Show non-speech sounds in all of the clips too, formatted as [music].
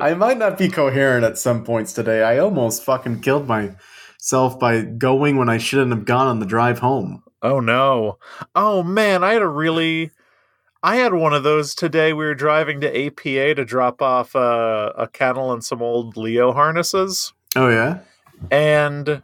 it. I might not be coherent at some points today. I almost fucking killed myself by going when I shouldn't have gone on the drive home. oh no. Oh man, I had a really I had one of those today. We were driving to APA to drop off uh, a kennel and some old Leo harnesses. Oh yeah. And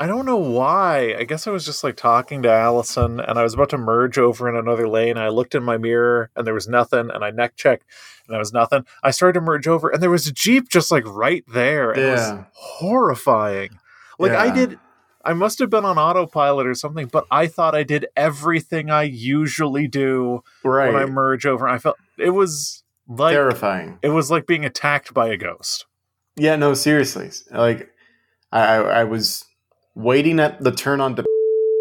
I don't know why. I guess I was just like talking to Allison and I was about to merge over in another lane. I looked in my mirror and there was nothing and I neck checked and there was nothing. I started to merge over and there was a Jeep just like right there. And It was Yeah. horrifying. Like I did I must have been on autopilot or something, but I thought I did everything I usually do Right. when I merge over. I felt it was like Terrifying. it was like being attacked by a ghost. Yeah, no, seriously. Like, I, I, I was waiting at the turn on to,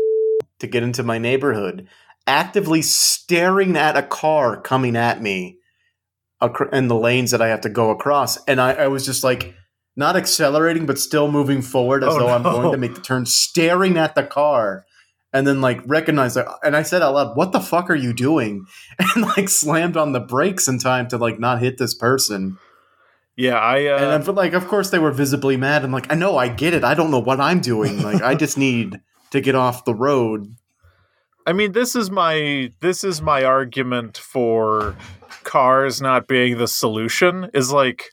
[laughs] to get into my neighborhood, actively staring at a car coming at me in the lanes that I have to go across. And I, I was just like, not accelerating, but still moving forward as Oh, though I'm going to make the turn, staring at the car. And then, like, recognize that. And I said out loud, What the fuck are you doing? [laughs] And, like, slammed on the brakes in time to, like, not hit this person. Yeah, I uh, And but like, of course, they were visibly mad. I'm like, I know, I get it. I don't know what I'm doing. Like, I just need to get off the road. I mean, this is my this is my argument for cars not being the solution. Is like,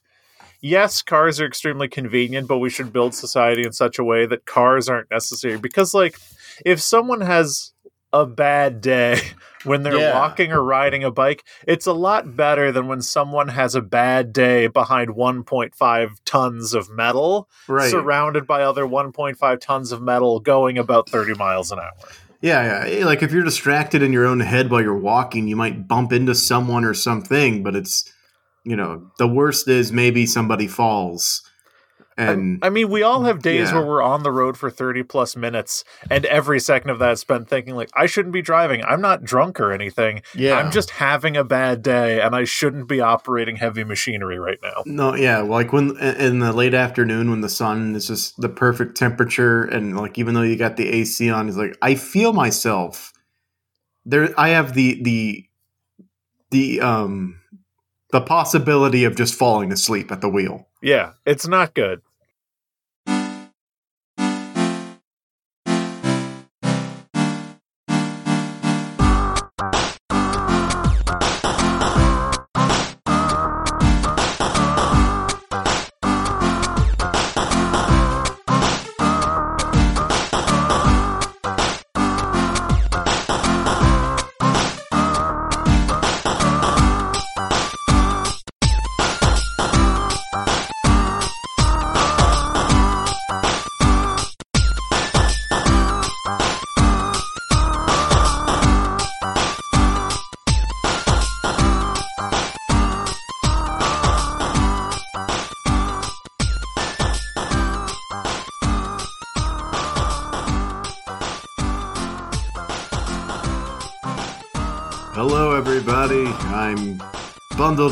yes, cars are extremely convenient, but we should build society in such a way that cars aren't necessary. Because, like, if someone has a bad day when they're Yeah. walking or riding a bike, it's a lot better than when someone has a bad day behind 1.5 tons of metal, Right. surrounded by other 1.5 tons of metal going about 30 miles an hour. yeah, yeah. Eh, like, if you're distracted in your own head while you're walking, you might bump into someone or something. But it's, you know, the worst is maybe somebody falls. And I mean, we all have days Yeah. where we're on the road for 30 plus minutes, and every second of that is spent thinking, like, I shouldn't be driving. I'm not drunk or anything. yeah, I'm just having a bad day, and I shouldn't be operating heavy machinery right now. No, yeah, like when in the late afternoon when the sun is just the perfect temperature, and like even though you got the AC on, it's like I feel myself. There, I have the the the um the possibility of just falling asleep at the wheel. Yeah, it's not good.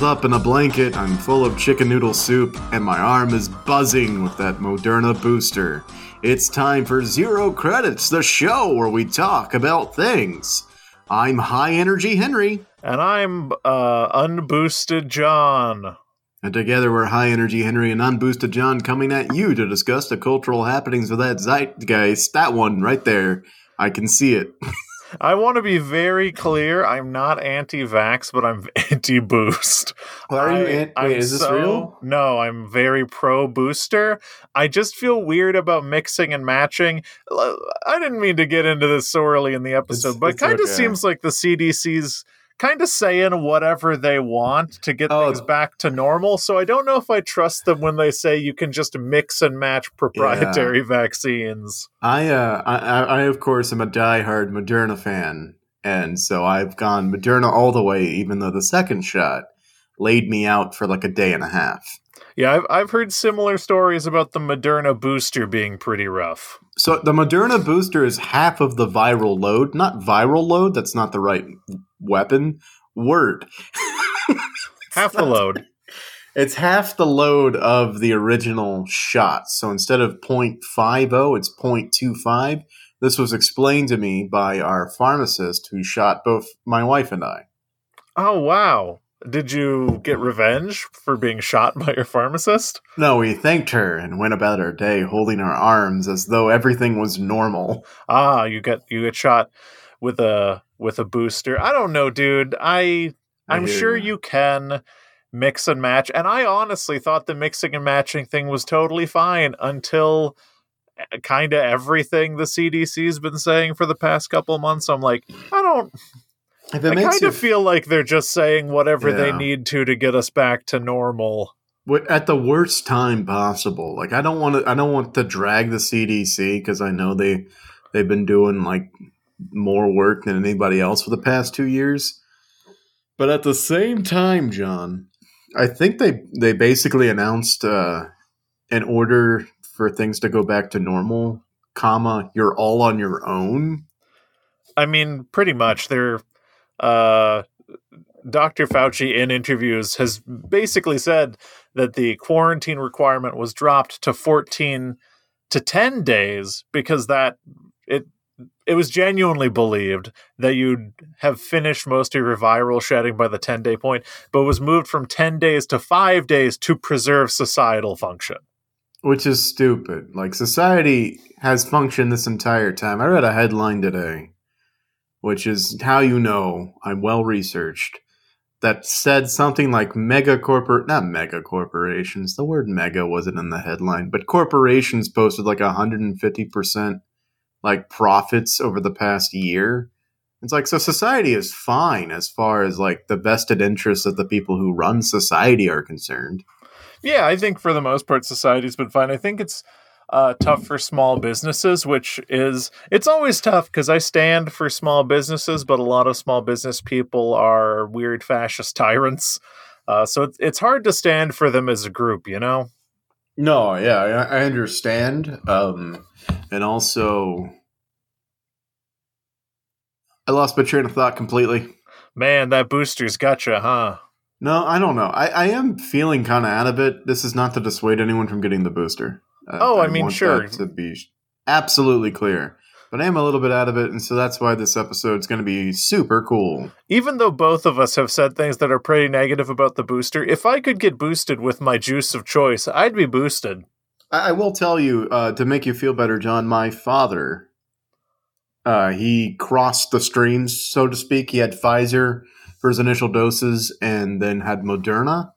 Up in a blanket. I'm full of chicken noodle soup, and my arm is buzzing with that Moderna booster. It's time for Zero Credits, the show where we talk about things. I'm High Energy Henry, And I'm uh, unboosted John. and together we're High Energy Henry and Unboosted John coming at you to discuss the cultural happenings of that zeitgeist. That one right there. I can see it. [laughs] I want to be very clear. I'm not anti-vax, but I'm [laughs] anti-boost. Are you an- I'm wait, is this so- real? No, I'm very pro booster. I just feel weird about mixing and matching. I didn't mean to get into this so early in the episode, It's- but it kind of okay. seems like the CDC's kind of saying whatever they want to get Oh. things back to normal. So I don't know if I trust them when they say you can just mix and match proprietary [laughs] vaccines. I, uh, I, I, I, of course, am a diehard Moderna fan, and so I've gone Moderna all the way, even though the second shot laid me out for like a day and a half. Yeah, I've, I've heard similar stories about the Moderna booster being pretty rough. So the Moderna booster is half of the viral load. Not viral load, that's not the right weapon. Word. [laughs] Half the load. It's half the load of the original shot. So instead of 0.50, it's 0.25. This was explained to me by our pharmacist who shot both my wife and I. Oh wow. Did you get revenge for being shot by your pharmacist? No, we thanked her and went about our day holding our arms as though everything was normal. Ah, you get you get shot with a with a booster. I don't know, dude. I I I'm hear sure you can mix and match. And I honestly thought the mixing and matching thing was totally fine until kind of everything the CDC's been saying for the past couple months. I'm like, I don't I makes kind you of feel like they're just saying whatever they need to to get us back to normal. At the worst time possible. Like I don't want to. I don't want to drag the CDC because I know they they've been doing like more work than anybody else for the past two years. But at the same time, John, I think they they basically announced uh, in order for things to go back to normal, comma you're all on your own. I mean, pretty much. They're uh, Dr. Fauci in interviews has basically said that the quarantine requirement was dropped to 14 to 10 days because that it it was genuinely believed that you'd have finished most of your viral shedding by the 10 day point, but was moved from 10 days to 5 days to preserve societal function. Which is stupid. Like society has functioned this entire time. I read a headline today, which is how you know I'm well researched, that said something like mega corporate not mega corporations. The word mega wasn't in the headline, but corporations posted like 150% like profits over the past year. It's like so society is fine as far as like the vested interests of the people who run society are concerned. Yeah, I think for the most part, society's been fine. I think it's uh, tough for small businesses, which is it's always tough because I stand for small businesses, but a lot of small business people are weird fascist [laughs] tyrants. Uh, so it's it's hard to stand for them as a group, you know. No, yeah, I, I understand. Um, and also, I lost my train of thought completely. Man, that booster's gotcha, huh? No, I don't know. I, I am feeling kind of out of it. This is not to dissuade anyone from getting the booster. Uh, Oh, I mean, want sure. to be absolutely clear. But I am a little bit out of it, and so that's why this episode's going to be super cool. Even though both of us have said things that are pretty negative about the booster, if I could get boosted with my juice of choice, I'd be boosted. I, I will tell you uh, to make you feel better, John. My father, uh, he crossed the streams, so to speak. He had Pfizer for his initial doses, and then had Moderna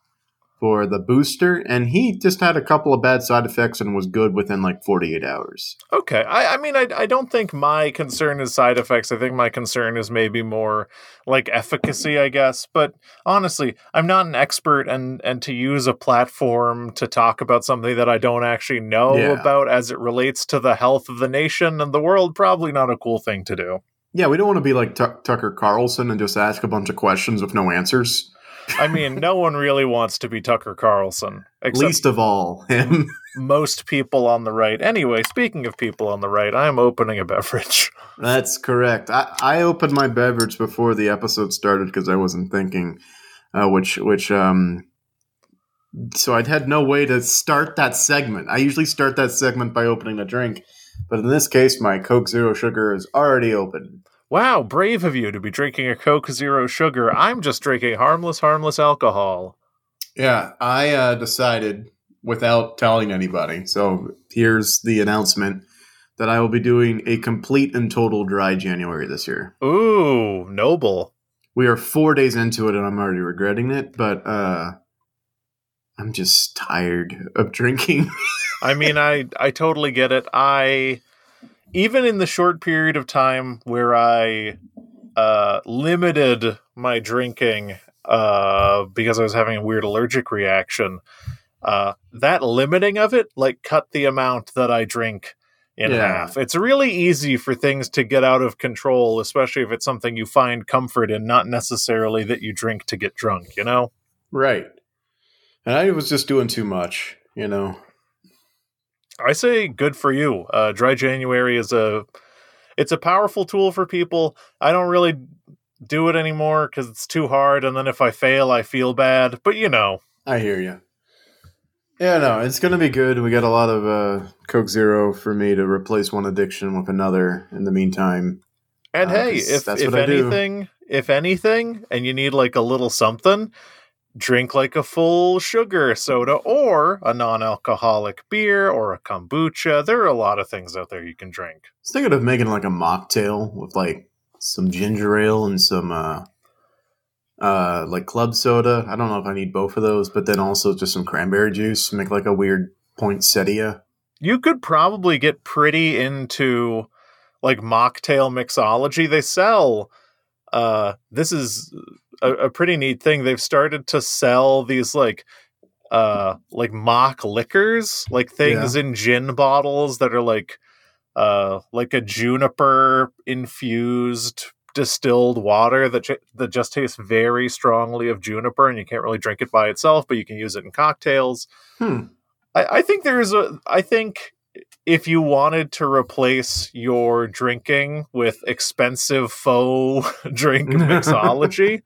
for the booster, and he just had a couple of bad side effects and was good within like forty eight hours. Okay. I, I mean, I, I don't think my concern is side effects. I think my concern is maybe more like efficacy, I guess. But honestly, I'm not an expert, and, and to use a platform to talk about something that I don't actually know Yeah. about as it relates to the health of the nation and the world, probably not a cool thing to do. Yeah, we don't want to be like Tuck Tucker Carlson and just ask a bunch of questions with no answers. I mean, no one really wants to be Tucker Carlson, Least of all him. [laughs] most people on the right. Anyway, speaking of people on the right, I'm opening a beverage. That's correct. I, I opened my beverage before the episode started because I wasn't thinking, uh, which which um, so I'd had no way to start that segment. I usually start that segment by opening a drink, but in this case, my Coke Zero Sugar is already open. Wow, brave of you to be drinking a Coke Zero Sugar. I'm just drinking harmless, harmless alcohol. Yeah, I uh, decided without telling anybody. So here's the announcement that I will be doing a complete and total dry January this year. Ooh, noble. we are four days into it and I'm already regretting it, but uh I'm just tired of drinking. [laughs] I mean, I I totally get it. I even in the short period of time where I uh limited my drinking uh because I was having a weird allergic reaction, uh that limiting of it like cut the amount that I drink in Yeah. half. It's really easy for things to get out of control, especially if it's something you find comfort in, not necessarily that you drink to get drunk, you know? right. And I was just doing too much, you know. I say good for you. Uh, Dry January is a it's a powerful tool for people. I don't really do it anymore because it's too hard, and then if I fail, I feel bad. But you know, I hear you. Yeah, no, it's gonna be good. We got a lot of uh, Coke Zero for me to replace one addiction with another. In the meantime, and Uh, hey, if if anything, if anything, and you need like a little something, drink like a full sugar soda or a non-alcoholic beer or a kombucha. There are a lot of things out there you can drink. I was thinking of making like a mocktail with like some ginger ale and some uh uh like club soda. I don't know if I need both of those, but then also just some cranberry juice. Make like a weird poinsettia. You could probably get pretty into like mocktail mixology. They sell uh this is a, a pretty neat thing. They've started to sell these like uh like mock liquors, like things in gin bottles that are like uh like a juniper infused distilled water that ju- that just tastes very strongly of juniper and you can't really drink it by itself but you can use it in cocktails Hmm. I, I think there's a i think if you wanted to replace your drinking with expensive faux [laughs] drink [laughs] mixology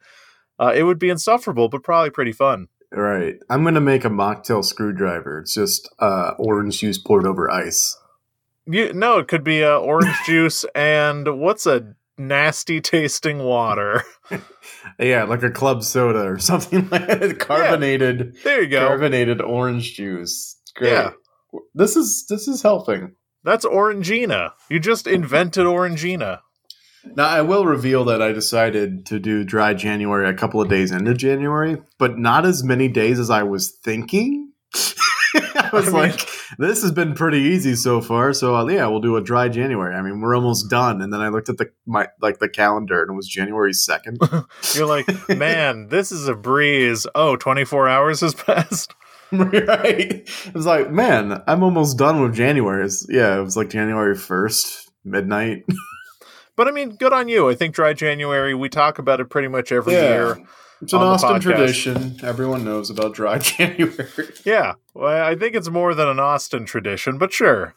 uh, it would be insufferable but probably pretty fun Right. I'm gonna make a mocktail screwdriver. It's just uh orange juice poured over ice. you, no it could be uh, orange [laughs] juice and what's a nasty tasting water [laughs] Yeah, like a club soda or [laughs] something like that. Carbonated there you go carbonated orange juice. Great. Yeah. This is this is helping. That's Orangina. You just invented Orangina. Now I will reveal that I decided to do dry January a couple of days into January, but not as many days as I was thinking. [laughs] I was I mean- like, this has been pretty easy so far, so uh, yeah, we'll do a dry January. I mean, we're almost done. And then I looked at the my like the calendar and it was January second. [laughs] You're like, man, this is a breeze. Oh, 24 hours has [laughs] passed. right? It was like, man, I'm almost done with January. It's, yeah, it was like January first, midnight. But I mean, good on you. I think dry January, we talk about it pretty much every year. It's an Austin podcast. tradition. Everyone knows about dry [laughs] January. Yeah. Well, I think it's more than an Austin tradition, but sure.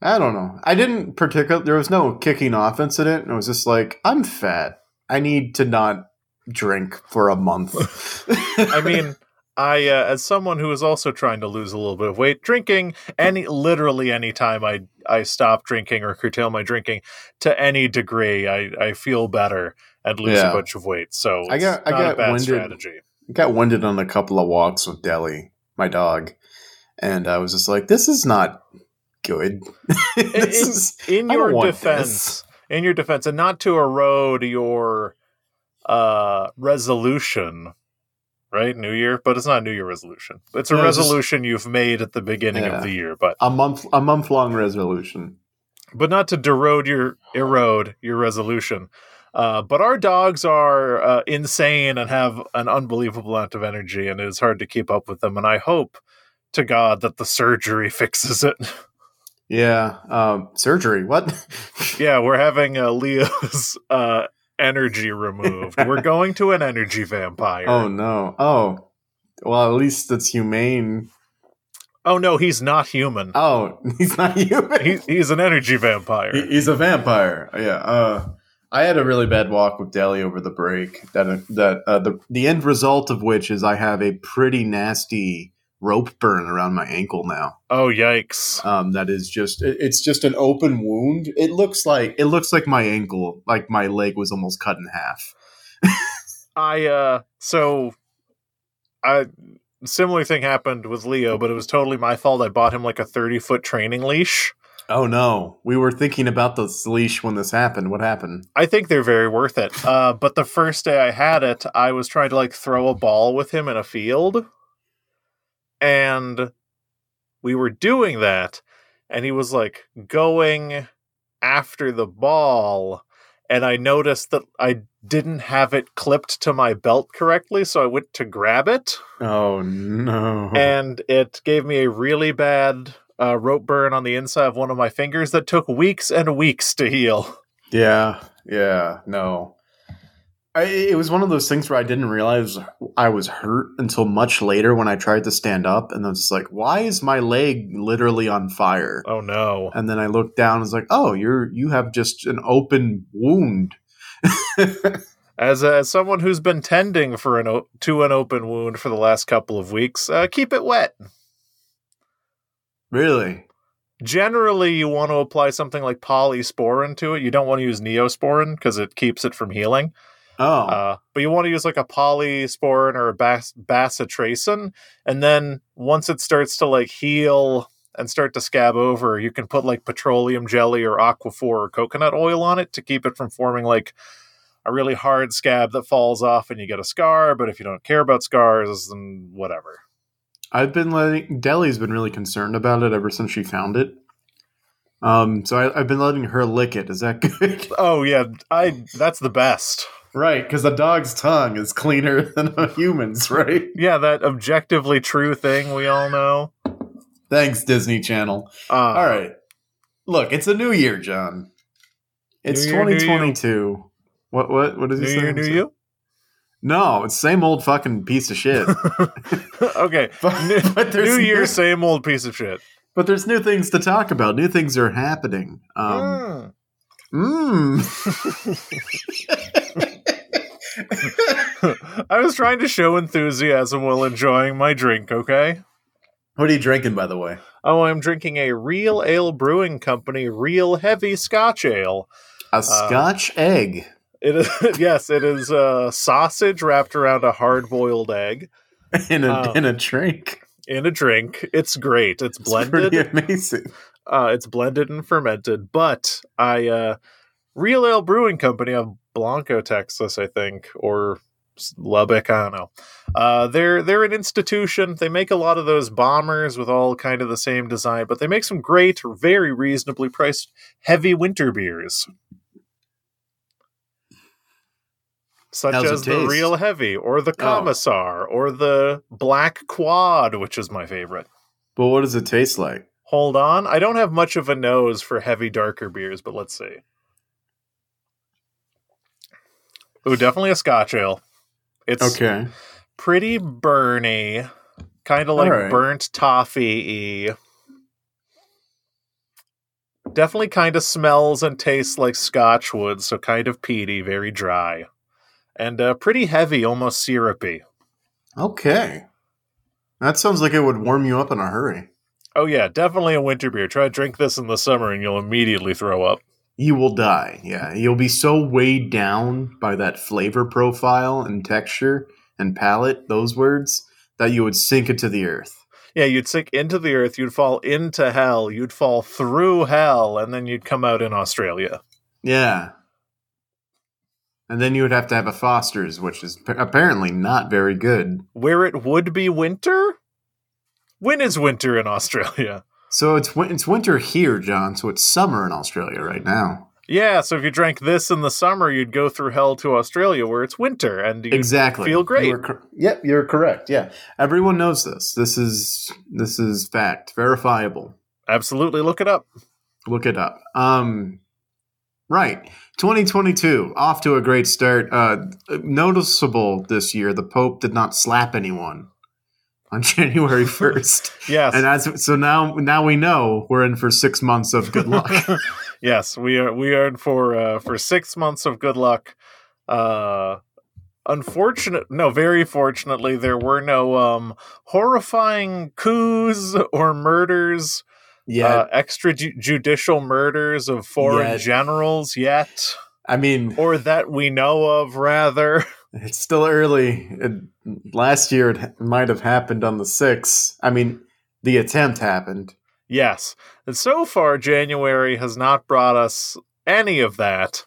I don't know. I didn't particular. There was no kicking off incident. It was just like I'm fat. I need to not drink for a month. [laughs] I mean, I, uh, as someone who is also trying to lose a little bit of weight, drinking any, literally any time I, I stop drinking or curtail my drinking to any degree, I, I feel better and lose Yeah. a bunch of weight. So I got- I got a bad winded- strategy. got winded on a couple of walks with Deli, my dog, and I was just like, "This is not good." [laughs] in, is, in your defense this. in your defense and not to erode your uh resolution right new year but it's not a new year resolution it's a No, it's just- resolution you've made at the beginning Yeah. of the year but a month a month long resolution. but not to derode your erode your resolution uh, but our dogs are uh, insane and have an unbelievable amount of energy, and it is hard to keep up with them. And I hope to God that the surgery [laughs] fixes it. Yeah, um, surgery. What? [laughs] yeah, we're having uh, Leo's uh, energy removed. we're going to an energy vampire. oh no. Oh, well, at least it's humane. Oh, no, he's not human. Oh, [laughs] he's not human. He, he's an energy vampire. He- He's a vampire. Yeah. Uh, I had a really bad walk with Deli over the break. That that uh, the the end result of which is I have a pretty nasty rope burn around my ankle now. oh, yikes. Um, that is just it- it's just an open wound. It looks like it looks like my ankle, like my leg was almost cut in half. I uh so I similar thing happened with Leo, but it was totally my fault. I bought him like a 30 foot training leash. Oh no, we were thinking about this leash when this happened. What happened? I think they're very worth it. Uh but the first day I had it, I was trying to like throw a ball with him in a field. And we were doing that and he was like going after the ball and I noticed that I didn't have it clipped to my belt correctly, so I went to grab it. Oh no! and it gave me a really bad uh, rope burn on the inside of one of my fingers that took weeks and weeks to heal. Yeah, yeah, no. I, it was one of those things where I didn't realize I was hurt until much later when I tried to stand up, and I was like, "Why is my leg literally on fire?" Oh no! And then I looked down, and was like, "Oh, you're you have just an open wound." [laughs] As as someone who's been tending for an o- to an open wound for the last couple of weeks, uh, keep it wet. really? Generally, you want to apply something like polysporin to it. You don't want to use neosporin because it keeps it from healing. Oh, Uh, but you want to use like a polysporin or a bas- bacitracin, and then once it starts to like heal and start to scab over, you can put like petroleum jelly or aquaphor or coconut oil on it to keep it from forming like a really hard scab that falls off and you get a scar. But if you don't care about scars, then whatever. I've been letting Deli's been really concerned about it ever since she found it. Um, so I, I've been letting her lick it. Is that [laughs] good? Oh yeah, I that's the best. Right, because the dog's tongue is cleaner [laughs] than a human's, right? Yeah, that objectively true thing we all know. Thanks, Disney Channel. Uh, All right, look, it's a new year, John. It's year, 2022. What what what does he New say? year, new you. No, it's same old fucking piece of shit. [laughs] okay, [laughs] but, New- but there's New Year, new, same old piece of shit. but there's new things to talk about. New things are happening. Um, Mm. mm. I was trying to show enthusiasm while enjoying my drink, okay? what are you drinking, by the way? Oh, I'm drinking a Real Ale Brewing Company Real Heavy Scotch Ale. A Scotch egg. It is [laughs] yes, it is uh, sausage wrapped around a hard-boiled egg [laughs] in a Oh. in a drink. in a drink. It's great. It's It's blended. pretty amazing. Uh, it's blended and fermented, but I uh, Real Ale Brewing Company of Blanco, Texas, I think, or Lubbock, I don't know. Uh, they're they're an institution. They make a lot of those bombers with all kind of the same design, but they make some great, very reasonably priced heavy winter beers. Such How's as the? Real Heavy, or the Oh. Commissar, or the Black Quad, which is my favorite. But what does it taste like? Hold on. I don't have much of a nose for heavy, darker beers, but let's see. Ooh, definitely a Scotch ale. It's Okay. pretty burny, kind of like Alright. burnt toffee. Definitely kind of smells and tastes like Scotch wood, so kind of peaty, very dry. And uh, pretty heavy, almost syrupy. Okay. That sounds like it would warm you up in a hurry. Oh, yeah, definitely a winter beer. Try to drink this in the summer and you'll immediately throw up. You will die. Yeah. You'll be so weighed down by that flavor profile and texture and palate, those words, that you would sink into the earth. Yeah, you'd sink into the earth, you'd fall into hell, you'd fall through hell, and then you'd come out in Australia. Yeah. And then you would have to have a Foster's, which is p- apparently not very good. Where it would be winter? When is winter in Australia? So it's it's winter here, John. So it's summer in Australia right now. Yeah, so if you drank this in the summer, you'd go through hell to Australia where it's winter and you'd Exactly. feel great. You are cor- yep, you're correct. Yeah, everyone knows this. This is this is fact, verifiable. absolutely look it up. Look it up. Um, right. 2022 off to a great start. Uh, noticeable this year. The Pope did not slap anyone on [laughs] January [laughs] 1st, Yes. and as so now now we know we're in for six months of good luck. [laughs] yes, we are we are in for uh, for 6 months of good luck. Uh unfortunate no very fortunately there were no um horrifying coups or murders yeah, uh, extrajudicial murders of foreign Yet. generals yet, I mean or that we know of, rather. It's still early. It, last year it might have happened on the sixth. I mean, the attempt happened. yes. And so far, January has not brought us any of that.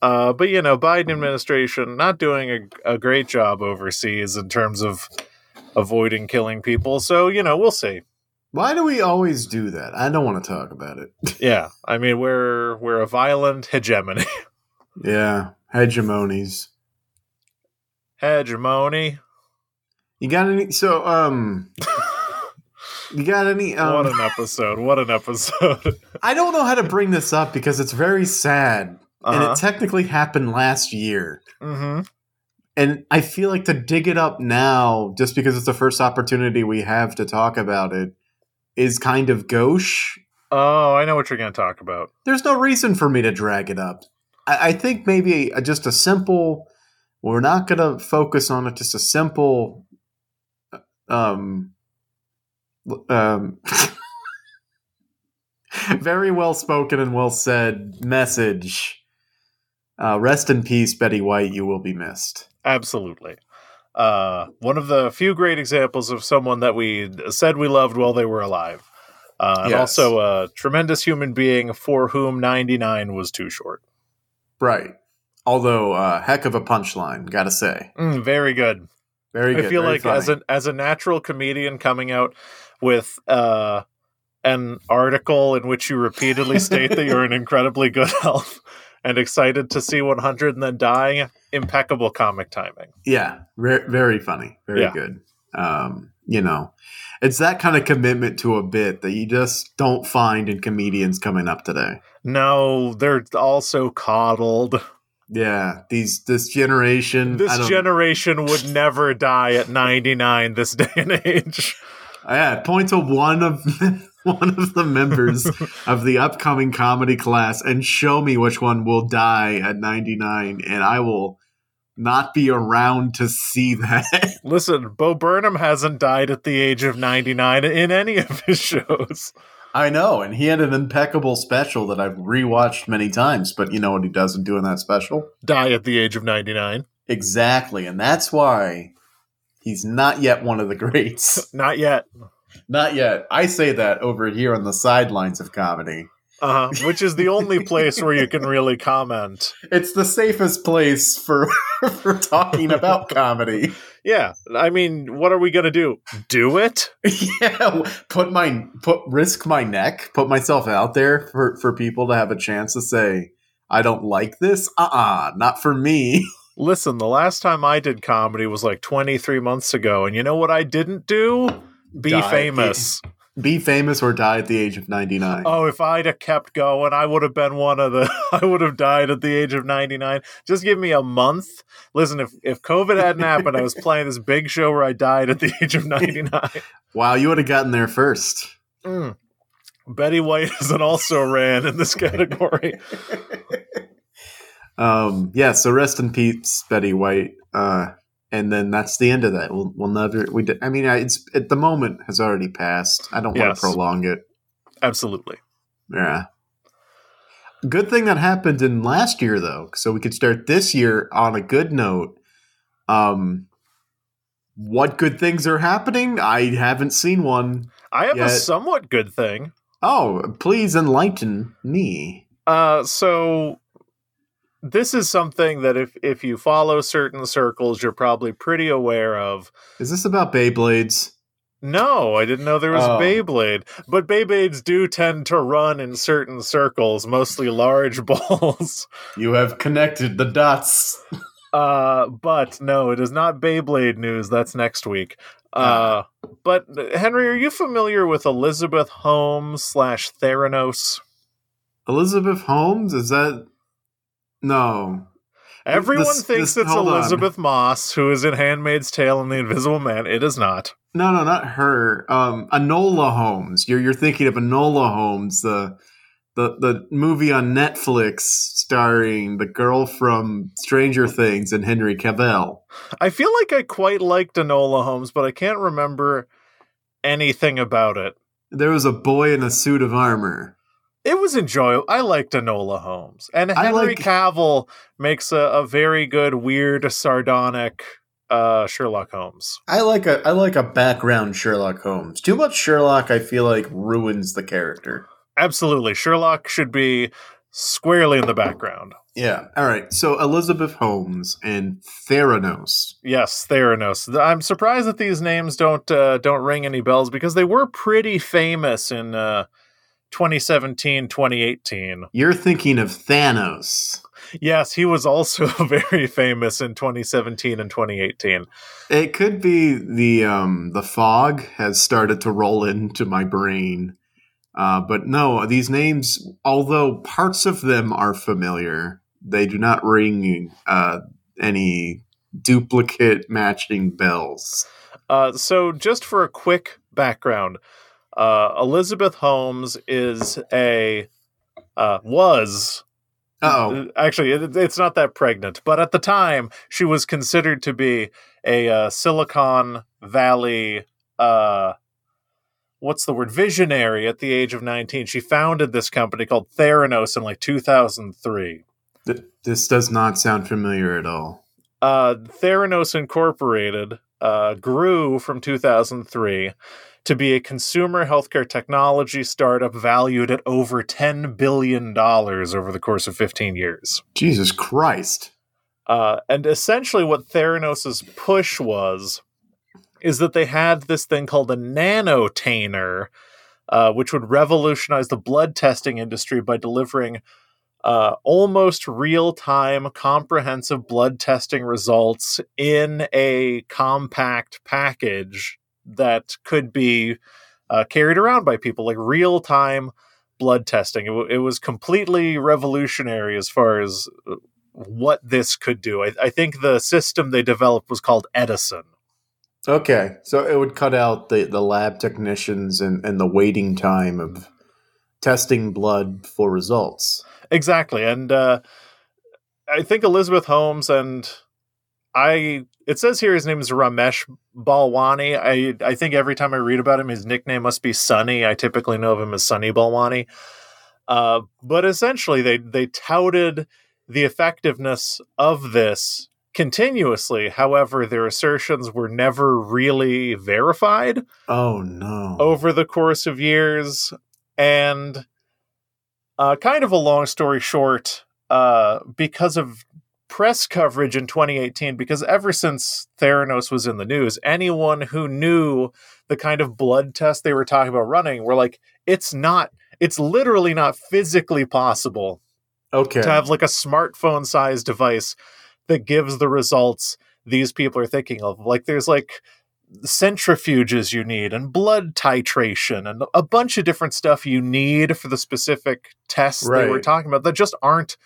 Uh, but, you know, Biden administration not doing a, a great job overseas in terms of avoiding killing people. So, you know, we'll see. Why do we always do that? I don't want to talk about it. [laughs] Yeah. I mean, we're we're a violent hegemony. yeah, hegemonies. Hegemony. You got any? So, um, [laughs] you got any? what Um, an episode. What an episode. [laughs] I don't know how to bring this up because it's very sad, and Uh-huh. it technically happened last year. hmm And I feel like to dig it up now, just because it's the first opportunity we have to talk about it, is kind of gauche. Oh, I know what you're going to talk about. There's no reason for me to drag it up. I, I think maybe a, just a simple. We're not going to focus on it. Just a simple. Um. Um. [laughs] very well spoken and well said message Uh, rest in peace, Betty White. You will be missed. Absolutely. Uh, one of the few great examples of someone that we said we loved while they were alive. Uh, and also a tremendous human being for whom 99 was too short. Right. Although, uh, heck of a punchline, gotta say. Mm, very good. Very good. I feel like as an as a natural comedian coming out with uh, an article in which you repeatedly state that you're in [laughs] incredibly good health and excited to see 100 and then dying, impeccable comic timing. Yeah, re- very funny, very Yeah. good. Um, you know, it's that kind of commitment to a bit that you just don't find in comedians coming up today. No, they're also coddled. Yeah, these this generation. I This generation would [laughs] never die at 99 this day and age. Yeah, point to one of [laughs] one of the members [laughs] of the upcoming comedy class and show me which one will die at 99 and I will not be around to see that. Listen, Bo Burnham hasn't died at the age of 99 in any of his shows. I know, and he had an impeccable special that I've rewatched many times, but you know what he doesn't do in that special? Die at the age of 99. Exactly, and that's why he's not yet one of the greats. [laughs] Not yet. not yet. I say that over here on the sidelines of comedy. Uh-huh. Which is the only place where you can really comment. It's the safest place for [laughs] for talking about comedy. Yeah, I mean, what are we gonna do? Do it? [laughs] yeah, put my put risk my neck, put myself out there for for people to have a chance to say I don't like this. Uh-uh, not for me. [laughs] Listen, the last time I did comedy was like 23 months ago, and you know what I didn't do? Be Die. famous. Be famous or die at the age of 99. Oh, if I'd have kept going, I would have been one of the. [laughs] I would have died at the age of 99. Just give me a month. Listen, if, if COVID hadn't happened, I was playing this big show where I died at the age of 99. [laughs] [laughs] Wow, you would have gotten there first. Mm. Betty White is an also ran in this category. Um, yeah, so rest in peace, Betty White. Uh, and then that's the end of that. We'll, we'll never. We. I mean, it's at the moment has already passed. I don't want to prolong it. Absolutely. Yeah. Good thing that happened in last year, though, so we could start this year on a good note. Um, what good things are happening? I haven't seen one. I have Yeah. a somewhat good thing. Oh, please enlighten me. Uh, so this is something that if if you follow certain circles, you're probably pretty aware of. Is this about Beyblades? No, I didn't know there was Oh. Beyblade, but Beyblades do tend to run in certain circles, mostly large [laughs] balls. You have connected the dots. [laughs] Uh, but no, it is not Beyblade news. That's next week. Uh, but Henry, are you familiar with Elizabeth Holmes slash Theranos? Elizabeth Holmes? Is that. No. Everyone This- thinks this- it's hold on. Elisabeth Moss, who is in Handmaid's Tale and The Invisible Man. It is not. No, no, not her. Um, Enola Holmes. You're you're thinking of Enola Holmes, the the the movie on Netflix starring the girl from Stranger Things and Henry Cavill. I feel like I quite liked Enola Holmes, but I can't remember anything about it. There was a boy in a suit of armor. It was enjoyable. I liked Enola Holmes, and Henry like- Cavill makes a, a very good, weird, sardonic uh, Sherlock Holmes. I like a I like a background Sherlock Holmes. Too much Sherlock, I feel like ruins the character. Absolutely, Sherlock should be squarely in the background. Yeah. All right. So Elizabeth Holmes and Theranos. Yes, Theranos. I'm surprised that these names don't uh, don't ring any bells because they were pretty famous in uh, 2017, 2018. You're thinking of Thanos. Yes, he was also [laughs] very famous in 2017 and 2018. It could be the um the fog has started to roll into my brain. Uh, but no, these names, although parts of them are familiar, they do not ring uh, any duplicate matching bells. Uh, so, just for a quick background, uh, Elizabeth Holmes is a uh, was Oh, actually it, it's not that pregnant, but at the time she was considered to be a uh, Silicon Valley. Uh, what's the word visionary at the age of 19 she founded this company called theranos in like 2003 Th- this does not sound familiar at all. Uh, Theranos Incorporated uh, grew from 2003 to be a consumer healthcare technology startup valued at over $10 billion over the course of 15 years. Jesus Christ. Uh, and essentially, what Theranos' push was is that they had this thing called a nanotainer, uh, which would revolutionize the blood testing industry by delivering uh, almost real time comprehensive blood testing results in a compact package that could be uh, carried around by people, like real time blood testing. It, w- it, was completely revolutionary as far as uh, what this could do. I, I think the system they developed was called Edison. Okay, so it would cut out the, the lab technicians and, and the waiting time of testing blood for results. Exactly, and uh, I think Elizabeth Holmes and I. It says here his name is Ramesh Balwani. I I think every time I read about him, his nickname must be Sunny. I typically know of him as Sunny Balwani. Uh, but essentially, they they touted the effectiveness of this continuously. However, their assertions were never really verified. Oh no! Over the course of years, and uh, kind of a long story short, uh, because of press coverage in 2018, because ever since Theranos was in the news, anyone who knew the kind of blood test they were talking about running were like, it's not, it's literally not physically possible okay. to have like a smartphone sized device that gives the results these people are thinking of. Like, there's like, centrifuges you need and blood titration and a bunch of different stuff you need for the specific tests right. they were talking about that just aren't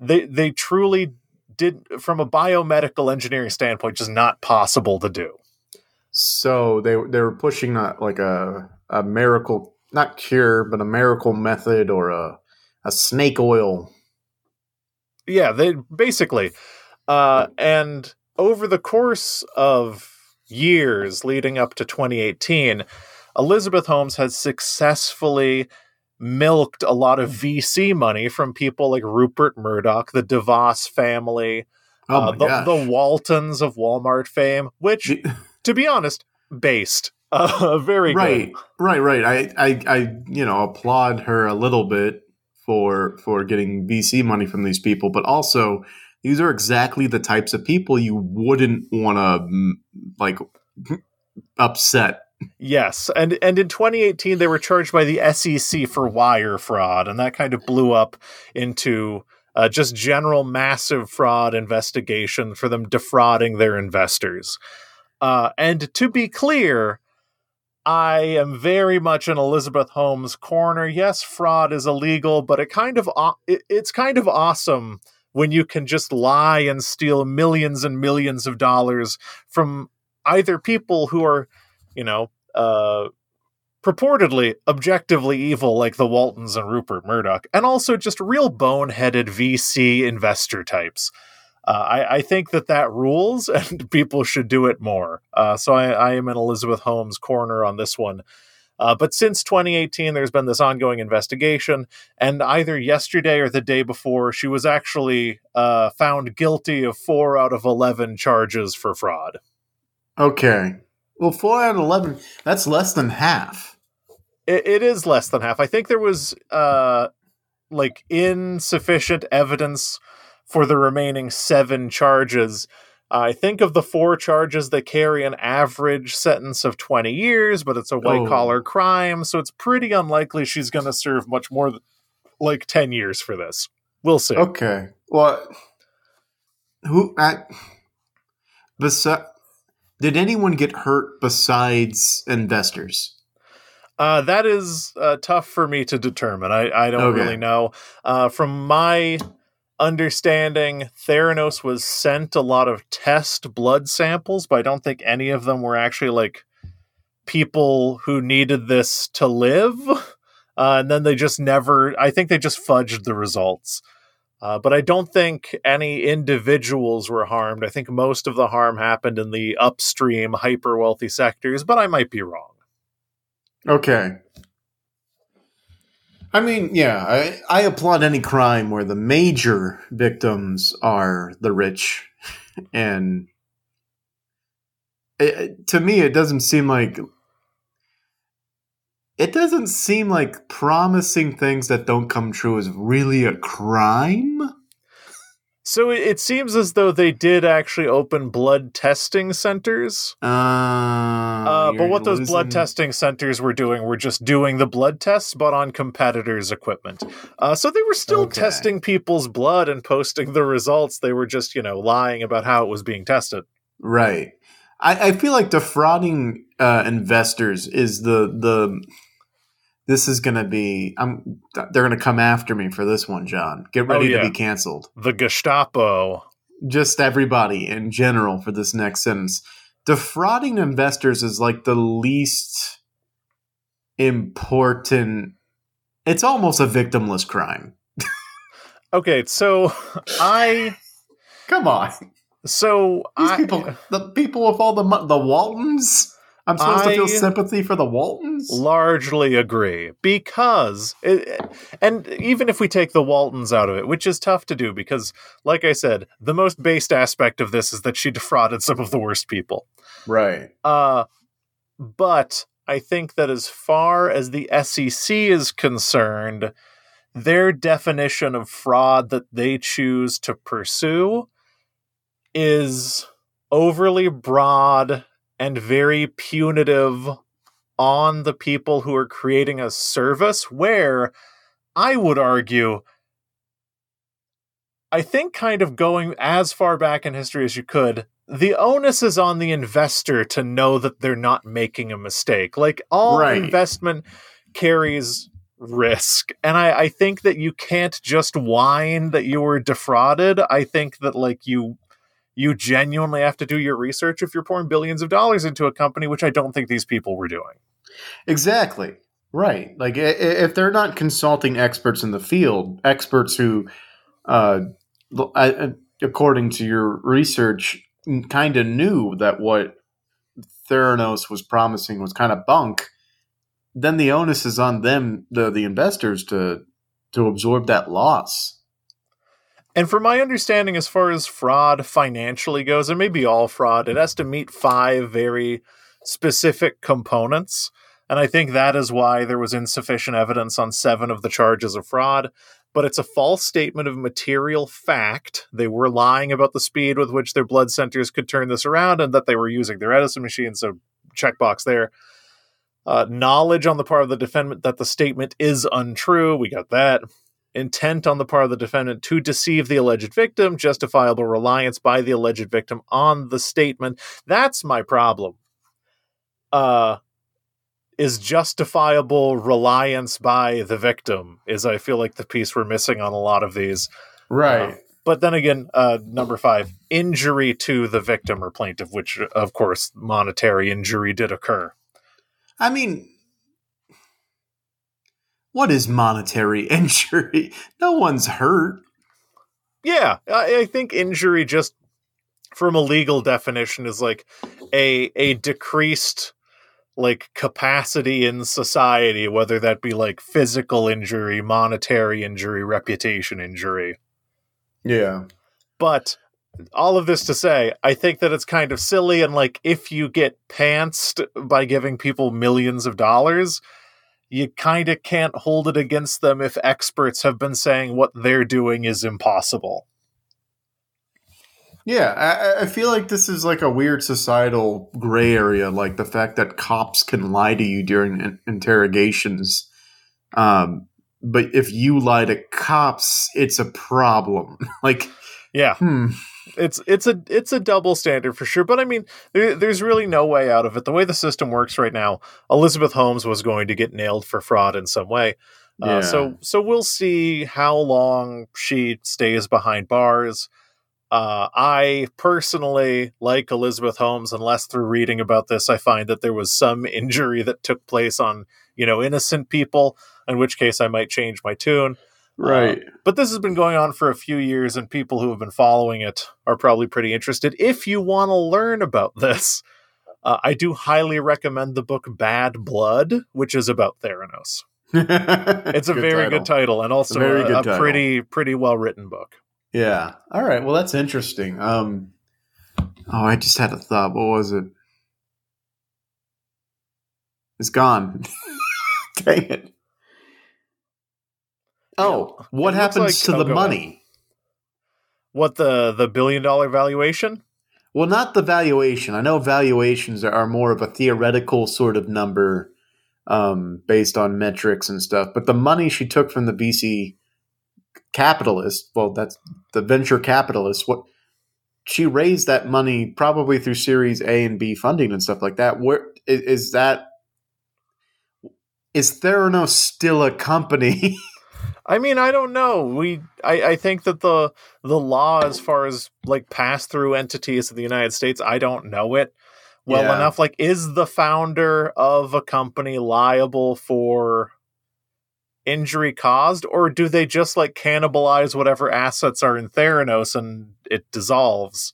they they truly did from a biomedical engineering standpoint just not possible to do. So they they were pushing a, like a a miracle not cure but a miracle method or a a snake oil. Yeah they basically uh and over the course of years leading up to 2018, Elizabeth Holmes has successfully milked a lot of VC money from people like Rupert Murdoch, the DeVos family, oh uh, the, the, Waltons of Walmart fame, which, to be honest, based. [laughs] Uh, very right, good. right, right. I, I, I, you know, applaud her a little bit for for getting VC money from these people, but also these are exactly the types of people you wouldn't want to like upset. Yes, and and in 2018 they were charged by the SEC for wire fraud, and that kind of blew up into uh, just general massive fraud investigation for them defrauding their investors. Uh, and to be clear, I am very much in Elizabeth Holmes' corner. Yes, fraud is illegal, but it kind of it, it's kind of awesome when you can just lie and steal millions and millions of dollars from either people who are, you know, uh, purportedly objectively evil like the Waltons and Rupert Murdoch, and also just real boneheaded VC investor types. Uh, I, I, think that that rules, [laughs] and people should do it more. Uh, so I, I, am in Elizabeth Holmes' corner on this one. Uh, but since 2018, there's been this ongoing investigation, and either yesterday or the day before, she was actually uh, found guilty of four out of 11 charges for fraud. Okay. Well, four out of 11, that's less than half. it, it is less than half. I think there was uh, like insufficient evidence for the remaining seven charges I think of the four charges that carry an average sentence of 20 years, but it's a white collar oh. crime, so it's pretty unlikely she's going to serve much more than like 10 years for this. We'll see. Okay. Well, who at besi- did anyone get hurt besides investors? Uh, that is uh, tough for me to determine. I, I don't okay. really know. Uh, from my understanding Theranos was sent a lot of test blood samples, but I don't think any of them were actually like people who needed this to live. Uh, and then they just never, I think they just fudged the results. Uh, but I don't think any individuals were harmed. I think most of the harm happened in the upstream, hyper wealthy sectors, but I might be wrong. Okay. I mean, yeah, I, I applaud any crime where the major victims are the rich, [laughs] and it, to me, it doesn't seem like it doesn't seem like promising things that don't come true is really a crime. So it, seems as though they did actually open blood testing centers. Uh, Uh, but what those blood testing centers were doing were just doing the blood tests, but on competitors' equipment. Uh, so they were still Okay. testing people's blood and posting the results. They were just, you know, lying about how it was being tested. Right. I, I feel like defrauding uh, investors is the the. This is gonna be. I'm. They're gonna come after me for this one, John. Get ready yeah. to be canceled. The Gestapo. Just everybody in general for this next sentence. Defrauding investors is like the least important. It's almost a victimless crime. Okay, so I. [laughs] Come on, So these I, people, the people with all the the Waltons. I'm supposed to feel sympathy for the Waltons. largely agree because it, and even if we take the waltons out of it which is tough to do because like i said the most based aspect of this is that she defrauded some of the worst people Right. uh but i think that as far as the sec is concerned their definition of fraud that they choose to pursue is overly broad and very punitive on the people who are creating a service where I would argue I think kind of going as far back in history as you could the onus is on the investor to know that they're not making a mistake. Like all Right. investment carries risk. And I, I think that you can't just whine that you were defrauded. I think that like you you genuinely have to do your research if you're pouring billions of dollars into a company which i don't think these people were doing Exactly. Right. Like if they're not consulting experts in the field, experts who, uh, according to your research, kind of knew that what Theranos was promising was kind of bunk, then the onus is on them, the the investors, to to absorb that loss. And from my understanding, as far as fraud financially goes, and maybe all fraud, it has to meet five very specific components. And I think that is why there was insufficient evidence on seven of the charges of fraud. But it's a false statement of material fact. They were lying about the speed with which their blood centers could turn this around and that they were using their Edison machine. So, checkbox there. Uh, knowledge on the part of the defendant that the statement is untrue. We got that intent on the part of the defendant to deceive the alleged victim, justifiable reliance by the alleged victim on the statement. That's my problem. Uh is justifiable reliance by the victim is I feel like the piece we're missing on a lot of these. Right. But then again, uh number 5, injury to the victim or plaintiff, which of course monetary injury did occur. I mean, what is monetary [laughs] injury? No one's hurt. Yeah, I, I think injury just from a legal definition is like a a decreased like capacity in society, whether that be like physical injury, monetary injury, reputation injury. Yeah. But all of this to say, I think that it's kind of silly and like if you get pantsed by giving people millions of dollars, you kind of can't hold it against them if experts have been saying what they're doing is impossible. Yeah, I, I feel like this is like a weird societal gray area, like the fact that cops can lie to you during in- interrogations. Um, but if you lie to cops, it's a problem. [laughs] like, Yeah. hmm, it's it's a it's a double standard for sure but i mean there, there's really no way out of it. The way the system works right now elizabeth holmes was going to get nailed for fraud in some way. Yeah. uh, so so we'll see how long she stays behind bars. Uh, i personally like elizabeth holmes unless through reading about this i find that there was some [laughs] injury that took place on you know innocent people in which case i might change my tune right. but this has been going on for a few years, and people who have been following it are probably pretty interested. If you want to learn about [laughs] this, uh, I do highly recommend the book Bad Blood, which is about Theranos. [laughs] It's a very good title and also a, a pretty pretty well written book. Yeah. All right. Well, that's interesting. Um, oh, I just had a thought. What was it? It's gone. [laughs] Dang it. Oh, what happens like- to the money? What the the billion dollar valuation? Well, not the valuation. I know valuations are, are more of a theoretical sort of number um, based on metrics and stuff. But the money she took from the VC capitalist, well, that's the venture capitalist. What she raised that money probably through Series A and B funding and stuff like that. Where is, is that? Is Theranos still a company? [laughs] I mean, I don't know. We I, I think that the the law as far as like pass through entities of the United States, I don't know it well Yeah. enough. Like, is the founder of a company liable for injury caused, or do they just like cannibalize whatever assets are in Theranos and it dissolves?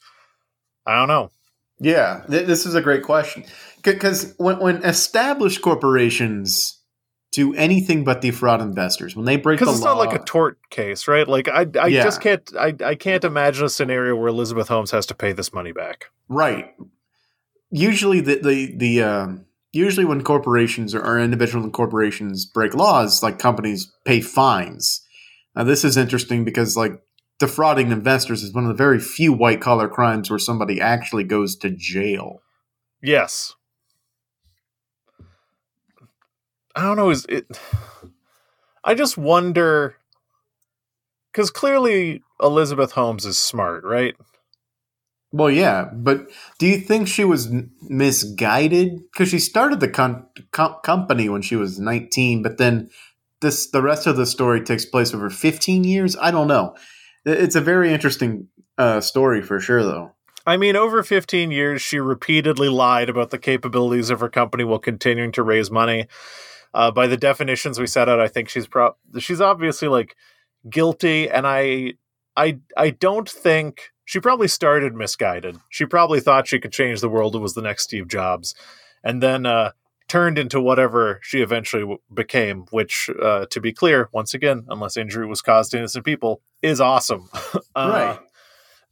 I don't know. Yeah, th- this is a great question because when when established corporations do anything but defraud investors, when they break the Because it's law, not like a tort case, right? Like I I Yeah. just can't I, I can't imagine a scenario where Elizabeth Holmes has to pay this money back. right. Usually, the the the um, usually when corporations or, or individual corporations break laws, like companies pay fines. Now, this is interesting because like defrauding investors is one of the very few white collar crimes where somebody actually goes to jail. Yes. I don't know. Is it? I just wonder because clearly Elizabeth Holmes is smart, right? Well, yeah, but do you think she was misguided? Because she started the con- com- company when she was 19, but then this the rest of the story takes place over 15 years. I don't know. It's a very interesting uh, story for sure, though. I mean, over 15 years, she repeatedly lied about the capabilities of her company while continuing to raise money. Uh, by the definitions we set out, I think she's pro- she's obviously like guilty, and I I I don't think she probably started misguided. She probably thought she could change the world and was the next Steve Jobs, and then uh, turned into whatever she eventually w- became. Which, uh, to be clear, once again, unless injury was caused to innocent people, is awesome. [laughs] uh, right.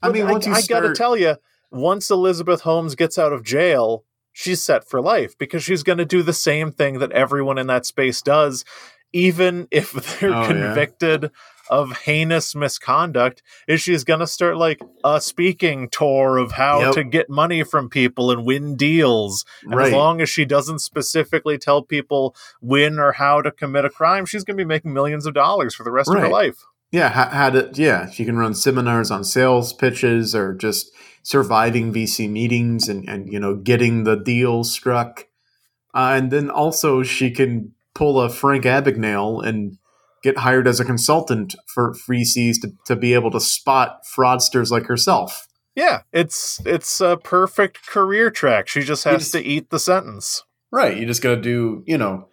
I mean, once you I start, gotta tell you, once Elizabeth Holmes gets out of jail, she's set for life because she's going to do the same thing that everyone in that space does, even if [laughs] they're Oh, yeah. convicted of heinous misconduct. Is she's going to start like a speaking tour of how Yep. to get money from people and win deals. And right? as long as she doesn't specifically tell people when or how to commit a crime, she's going to be making millions of dollars for the rest of her life. Yeah, how, how to? Yeah, she can run seminars on sales pitches or just surviving VC meetings and and you know getting the deal struck, uh, and then also she can pull a Frank Abagnale and get hired as a consultant for VCs to, to be able to spot fraudsters like herself. Yeah, it's it's a perfect career track. She just has just- to eat the sentence. Right. You just got to do, you know,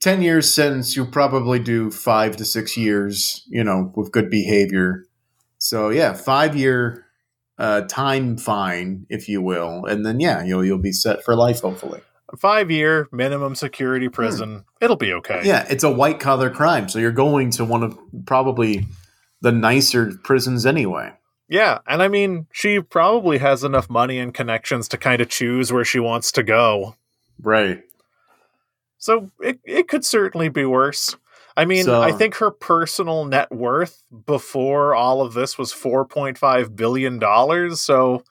10 years sentence, you'll probably do five to six years, you know, with good behavior. So, yeah, five year uh, time fine, if you will. And then, yeah, you'll, you'll be set for life, hopefully. A five year minimum security prison. It'll be okay. Yeah, it's a white collar crime. So you're going to one of probably the nicer prisons anyway. Yeah, and I mean, she probably has enough money and connections to kind of choose where she wants to go. Right. So it it could certainly be worse. I mean, So- I think her personal net worth before all of this was 4.5 billion dollars, so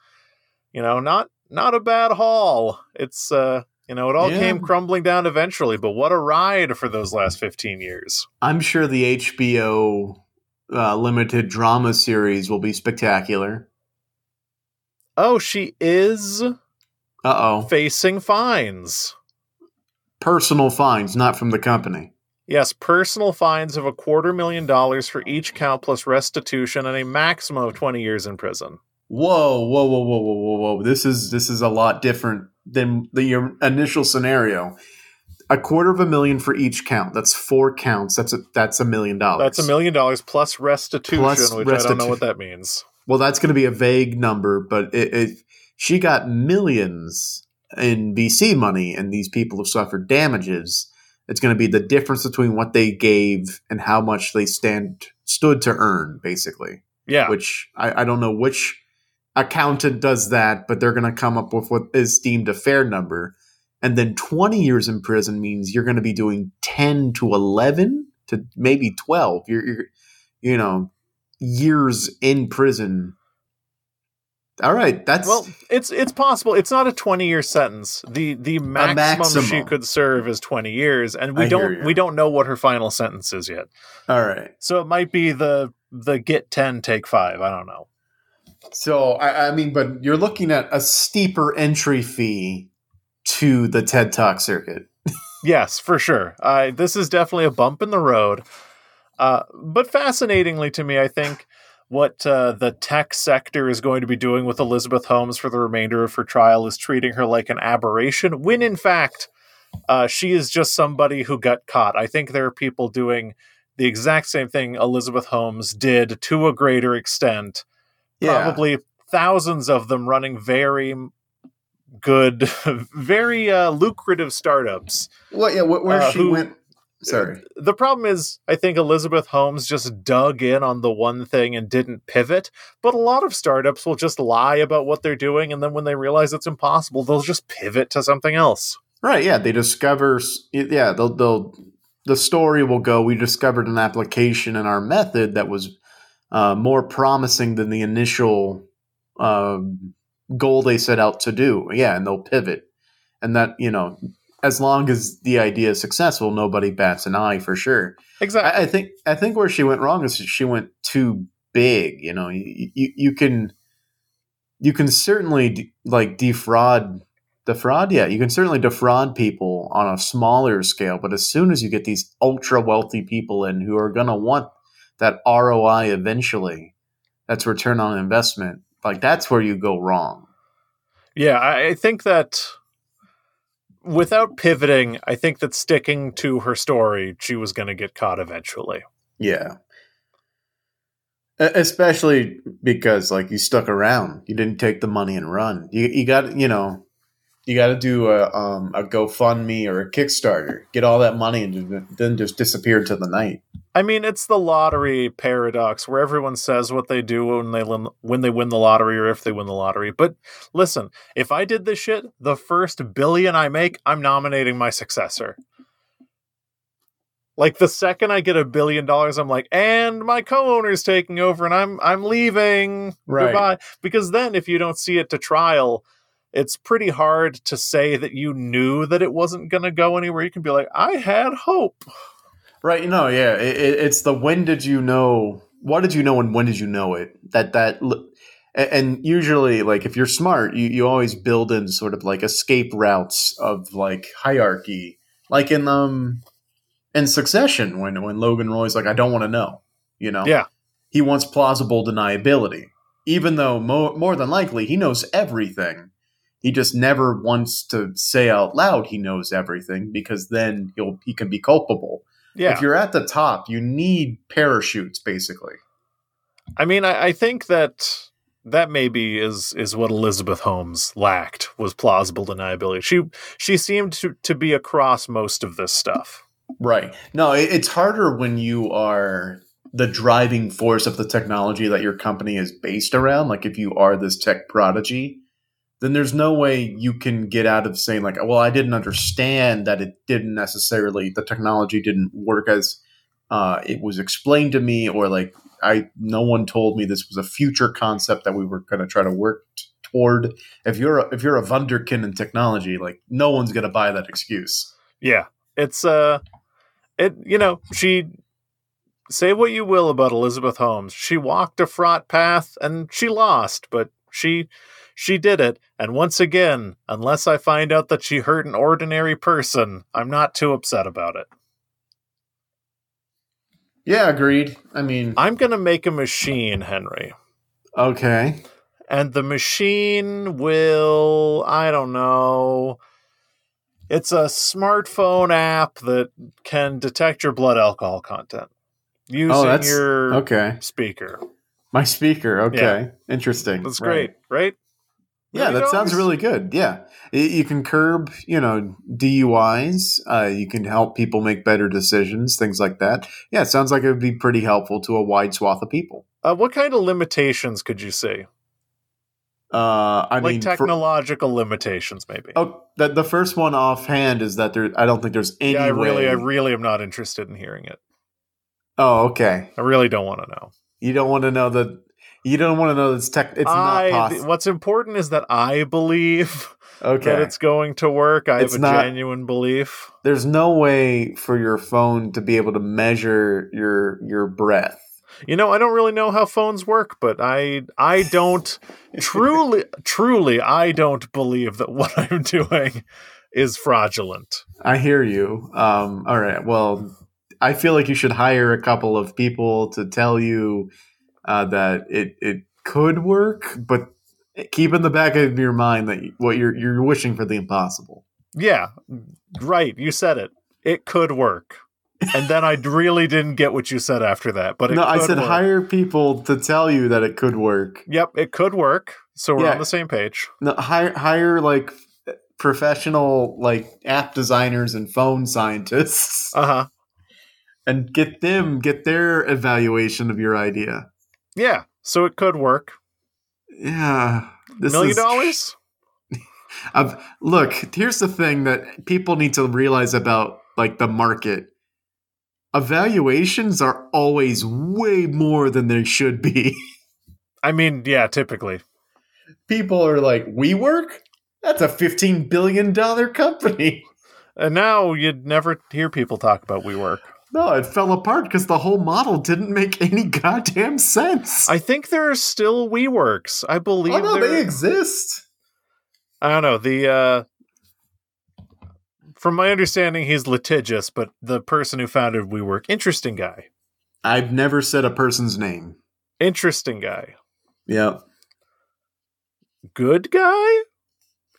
you know, not not a bad haul. It's uh, you know, it all Yeah. came crumbling down eventually, but what a ride for those last 15 years. I'm sure the HBO uh, limited drama series will be spectacular. Oh, she is Uh oh. facing fines. Personal fines, not from the company. Yes, personal fines of a quarter million dollars for each count plus restitution and a maximum of 20 years in prison. Whoa, whoa, whoa, whoa, whoa, whoa, whoa! This is this is a lot different than the your initial scenario. A quarter of a million for each count. That's four counts. That's a that's a million dollars. That's a million dollars plus restitution, Plus which I don't know what that means. Well, that's going to be a vague number, but it, it she got millions in VC money, and these people have suffered damages. It's going to be the difference between what they gave and how much they stand stood to earn, basically. Yeah. Which I, I don't know which accountant does that, but they're going to come up with what is deemed a fair number. And then 20 years in prison means you're going to be doing 10 to 11 to maybe 12. You're, you're you know, years in prison. All right, that's well, it's it's possible. It's not a twenty year sentence. The the maximum, maximum. she could serve is twenty years, and we I don't we don't know what her final sentence is yet. all right. So it might be the the get ten take five. I don't know. So I, I mean, but you're looking at a steeper entry fee to the TED Talk circuit. [laughs] Yes, for sure. Uh, this is definitely a bump in the road. Uh, but fascinatingly to me, I think what uh, the tech sector is going to be doing with Elizabeth Holmes for the remainder of her trial is treating her like an aberration, when in fact, uh, she is just somebody who got caught. I think there are people doing the exact same thing Elizabeth Holmes did to a greater extent. Probably thousands of them running very good, [laughs] very uh, lucrative startups. Well, yeah, where Uh, she who- went. Sorry. The problem is, I think Elizabeth Holmes just dug in on the one thing and didn't pivot. But a lot of startups will just lie about what they're doing, and then when they realize it's impossible, they'll just pivot to something else. Right. Yeah, they discover. Yeah, they'll, they'll. The story will go. We discovered an application in our method that was uh, more promising than the initial um, goal they set out to do. Yeah, and they'll pivot, and that you know, as long as the idea is successful, nobody bats an eye for sure. Exactly. I, I think I think where she went wrong is she went too big. You know, you you, you can you can certainly de- like defraud defraud. Yeah, you can certainly defraud people on a smaller scale, but as soon as you get these ultra wealthy people in who are going to want that ROI eventually, that's return on investment. Like that's where you go wrong. Yeah, I, I think that without pivoting, I think that sticking to her story, she was going to get caught eventually. Yeah. Especially because like you stuck around, you didn't take the money and run. You you got you know, you got to do a um a GoFundMe or a Kickstarter, get all that money and then just disappear into the night. I mean, it's the lottery paradox where everyone says what they do when they lin- when they win the lottery or if they win the lottery. But listen, if I did this shit, the first billion I make, I'm nominating my successor. Like the second I get a billion dollars, I'm like, and my co-owner's taking over, and I'm I'm leaving. Right. Goodbye. Because then, if you don't see it to trial, it's pretty hard to say that you knew that it wasn't going to go anywhere. You can be like, I had hope. Right? No, yeah. It, it, it's the when did you know? What did you know and when did you know it? That that and usually like if you're smart, you you always build in sort of like escape routes of like hierarchy, like in um in Succession when when Logan Roy's like I don't want to know, you know. Yeah. He wants plausible deniability, even though mo- more than likely he knows everything. He just never wants to say out loud he knows everything because then he'll he can be culpable Yeah. if you're at the top, you need parachutes, basically. I mean, I, I think that that maybe is is what Elizabeth Holmes lacked was plausible deniability. She she seemed to, to be across most of this stuff. Right. No, it, it's harder when you are the driving force of the technology that your company is based around. Like if you are this tech prodigy, then there's no way you can get out of saying like, well, I didn't understand that it didn't necessarily the technology didn't work as uh, it was explained to me, or like I no one told me this was a future concept that we were going to try to work t- toward. If you're a, if you're a wunderkind in technology, like no one's going to buy that excuse. Yeah, it's uh, it you know she say what you will about Elizabeth Holmes, she walked a fraught path and she lost, but she she did it. And once again, unless I find out that she hurt an ordinary person, I'm not too upset about it. Yeah, agreed. I mean, I'm gonna make a machine, Henry. okay. and the machine will i don't know it's a smartphone app that can detect your blood alcohol content oh, using Oh, that's your okay. speaker My speaker. Okay, interesting. that's Right. great right Yeah, that sounds really good. Yeah, you can curb, you know, DUIs. Uh, you can help people make better decisions, things like that. Yeah, it sounds like it would be pretty helpful to a wide swath of people. Uh, what kind of limitations could you see? Uh, I like mean, for- technological limitations, maybe. oh, the, the first one offhand is that there. I don't think there's any yeah, I really, way. I really am not interested in hearing it. oh, okay. I really don't want to know. You don't want to know that. You don't want to know that's tech. It's I, not possible. What's important is that I believe Okay. that it's going to work. I It's have a not- genuine belief. There's no way for your phone to be able to measure your your breath. You know, I don't really know how phones work, but I I don't [laughs] truly truly I don't believe that what I'm doing is fraudulent. I hear you. Um, all right. Well, I feel like you should hire a couple of people to tell you uh, that it it could work, but keep in the back of your mind that what you're you're wishing for the impossible. Yeah, right. You said it. It could work. And then I really didn't get what you said after that. But it no, I said work. hire people to tell you that it could work. Yep, it could work. So we're Yeah. on the same page. No, hire hire like professional like app designers and phone scientists Uh huh. and get them get their evaluation of your idea. Yeah. So it could work. Yeah. This Million is- dollars? [laughs] I've, look, here's the thing that people need to realize about like the market. Evaluations are always way more than they should be. [laughs] I mean, yeah, typically. People are like, "WeWork? That's a 15 billion dollar company." And now you'd never hear people talk about WeWork. No, it fell apart because the whole model didn't make any [laughs] goddamn sense. I think there are still WeWorks. I believe oh no, there- they exist. I don't know. The uh from my understanding he's litigious, but the person who founded WeWork, interesting guy. I've never said a person's name. Interesting guy. Yeah, Good guy?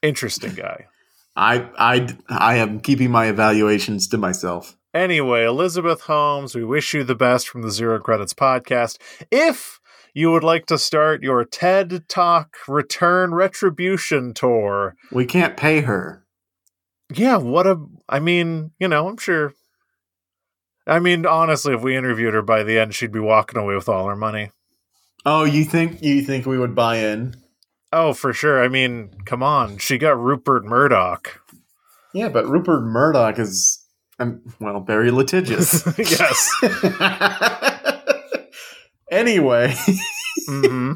Interesting guy. [laughs] I, I, I am keeping my evaluations to myself. Anyway, Elizabeth Holmes, we wish you the best from the Zero Credits podcast. If you would like to start your TED Talk Return Retribution tour, We can't pay her. yeah, what a. I mean, you know, I'm sure. I mean, honestly, if we interviewed her by the end, she'd be walking away with all her money. Oh, you think you think we would buy in? Oh, for sure. I mean, come on. She got Rupert Murdoch. Yeah, but Rupert Murdoch is, um, well, very litigious. [laughs] yes. [laughs] anyway, hmm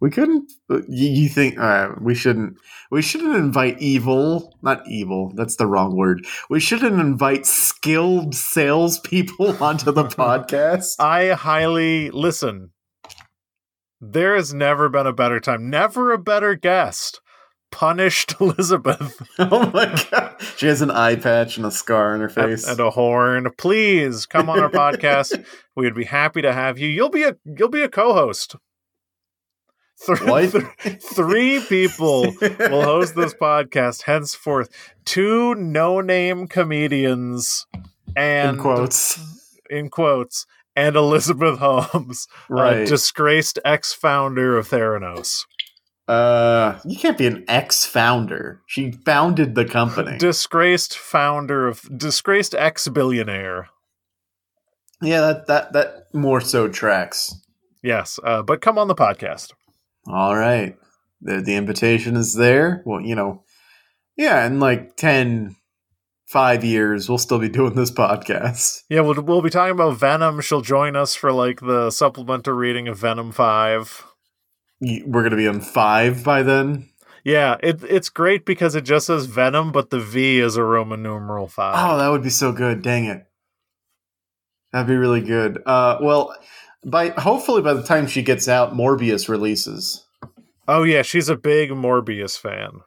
we couldn't. You, you think uh, we shouldn't? We shouldn't invite evil. Not evil. That's the wrong word. We shouldn't invite skilled salespeople [laughs] onto the podcast. I highly listen. There has never been a better time. Never a better guest. Punished [laughs] Elizabeth [laughs] oh my god, she has an eye patch and a scar on her face. and a horn. Please come on our podcast. [laughs] We would be happy to have you. You'll be a you'll be a co-host. Th- What? th- three people will host this podcast henceforth. Two no-name comedians and in quotes. in quotes and Elizabeth Holmes, Right. a disgraced ex-founder of Theranos. Uh, you can't be an ex-founder. She founded the company. Disgraced founder of disgraced ex-billionaire. yeah, that that that more so tracks. Yes, uh, but come on the podcast. All right, the the invitation is there. Well, you know, yeah, in like 10, 5 years, we'll still be doing this podcast. [laughs] Yeah, we'll we'll be talking about Venom. She'll join us for like the supplemental reading of Venom Five. We're gonna be on five by then. Yeah, it it's great because it just says Venom, but the V is a Roman numeral five. Oh, that would be so good. Dang it, that'd be really good. Uh, well, by hopefully by the time she gets out, Morbius releases. Oh yeah, she's a big Morbius fan.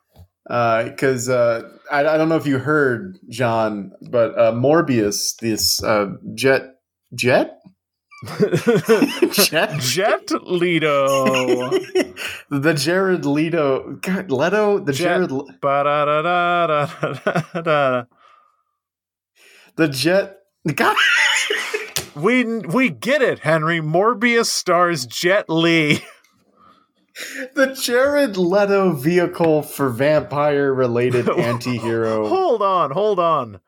because uh, I, I don't know if you heard John, but uh, Morbius, this uh, jet jet jet [laughs] Jet Leto. [laughs] the Jared Leto, God, Leto, the Jet. Jared, Le- the jet. God, We we get it, Henry. Morbius stars Jet Lee. [laughs] the Jared Leto vehicle for vampire related anti hero. Hold on, hold on.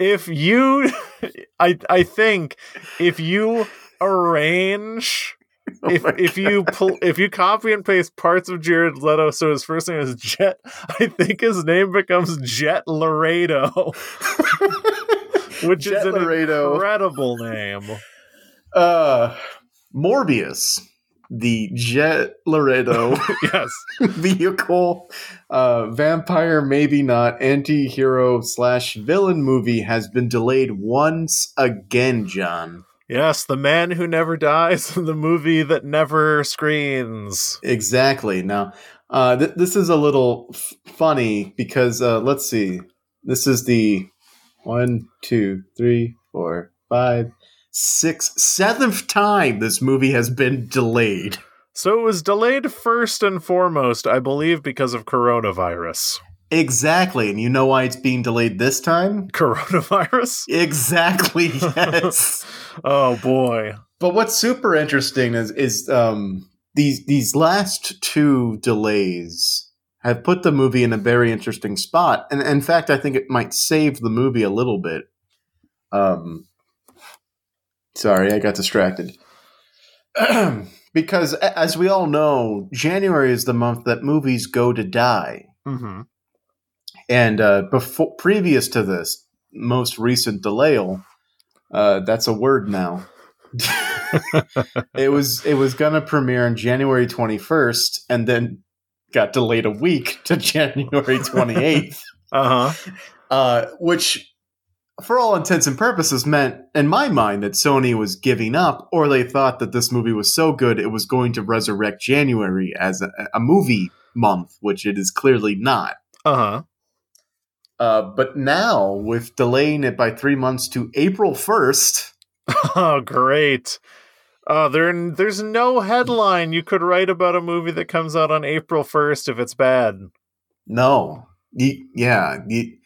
If you, [laughs] I I think if you arrange. [laughs] Oh if if you pull if you copy and paste parts of Jared Leto, so his first name is Jet, [laughs] I think his name becomes Jet Laredo, which Jet is an Laredo. incredible name. Uh, Morbius, the Jet Laredo [laughs] [laughs] yes, vehicle, uh, vampire, maybe not, anti hero slash villain movie has been delayed once again, John. yes, the man who never dies, [laughs] the movie that never screens. Exactly. Now, uh, th- this is a little f- funny because uh, let's see. This is the one, two, three, four, five, six, seventh time this movie has been delayed. So it was delayed first and foremost, I believe, because of coronavirus. Exactly. And you know why it's being delayed this time? [laughs] Coronavirus? Exactly. [laughs] Yes. Oh boy. but what's super interesting is is um, these these last two delays have put the movie in a very interesting spot, and in fact, I think it might save the movie a little bit. Um, sorry, I got distracted. [clears throat] because as we all know, January is the month that movies go to die. Mm-hmm. And uh, before, previous to this most recent delay, uh, that's a word now. [laughs] it was it was gonna premiere on January twenty first, and then got delayed a week to [laughs] January twenty eighth, Uh huh. uh, which, for all intents and purposes, meant in my mind that Sony was giving up, or they thought that this movie was so good it was going to resurrect January as a, a movie month, which it is clearly not. Uh huh. Uh, but now, with delaying it by three months to April 1st, [laughs] Oh, great. Uh, there, there's no headline you could write about a movie that comes out on April 1st if it's bad. no. Ye- yeah. ye-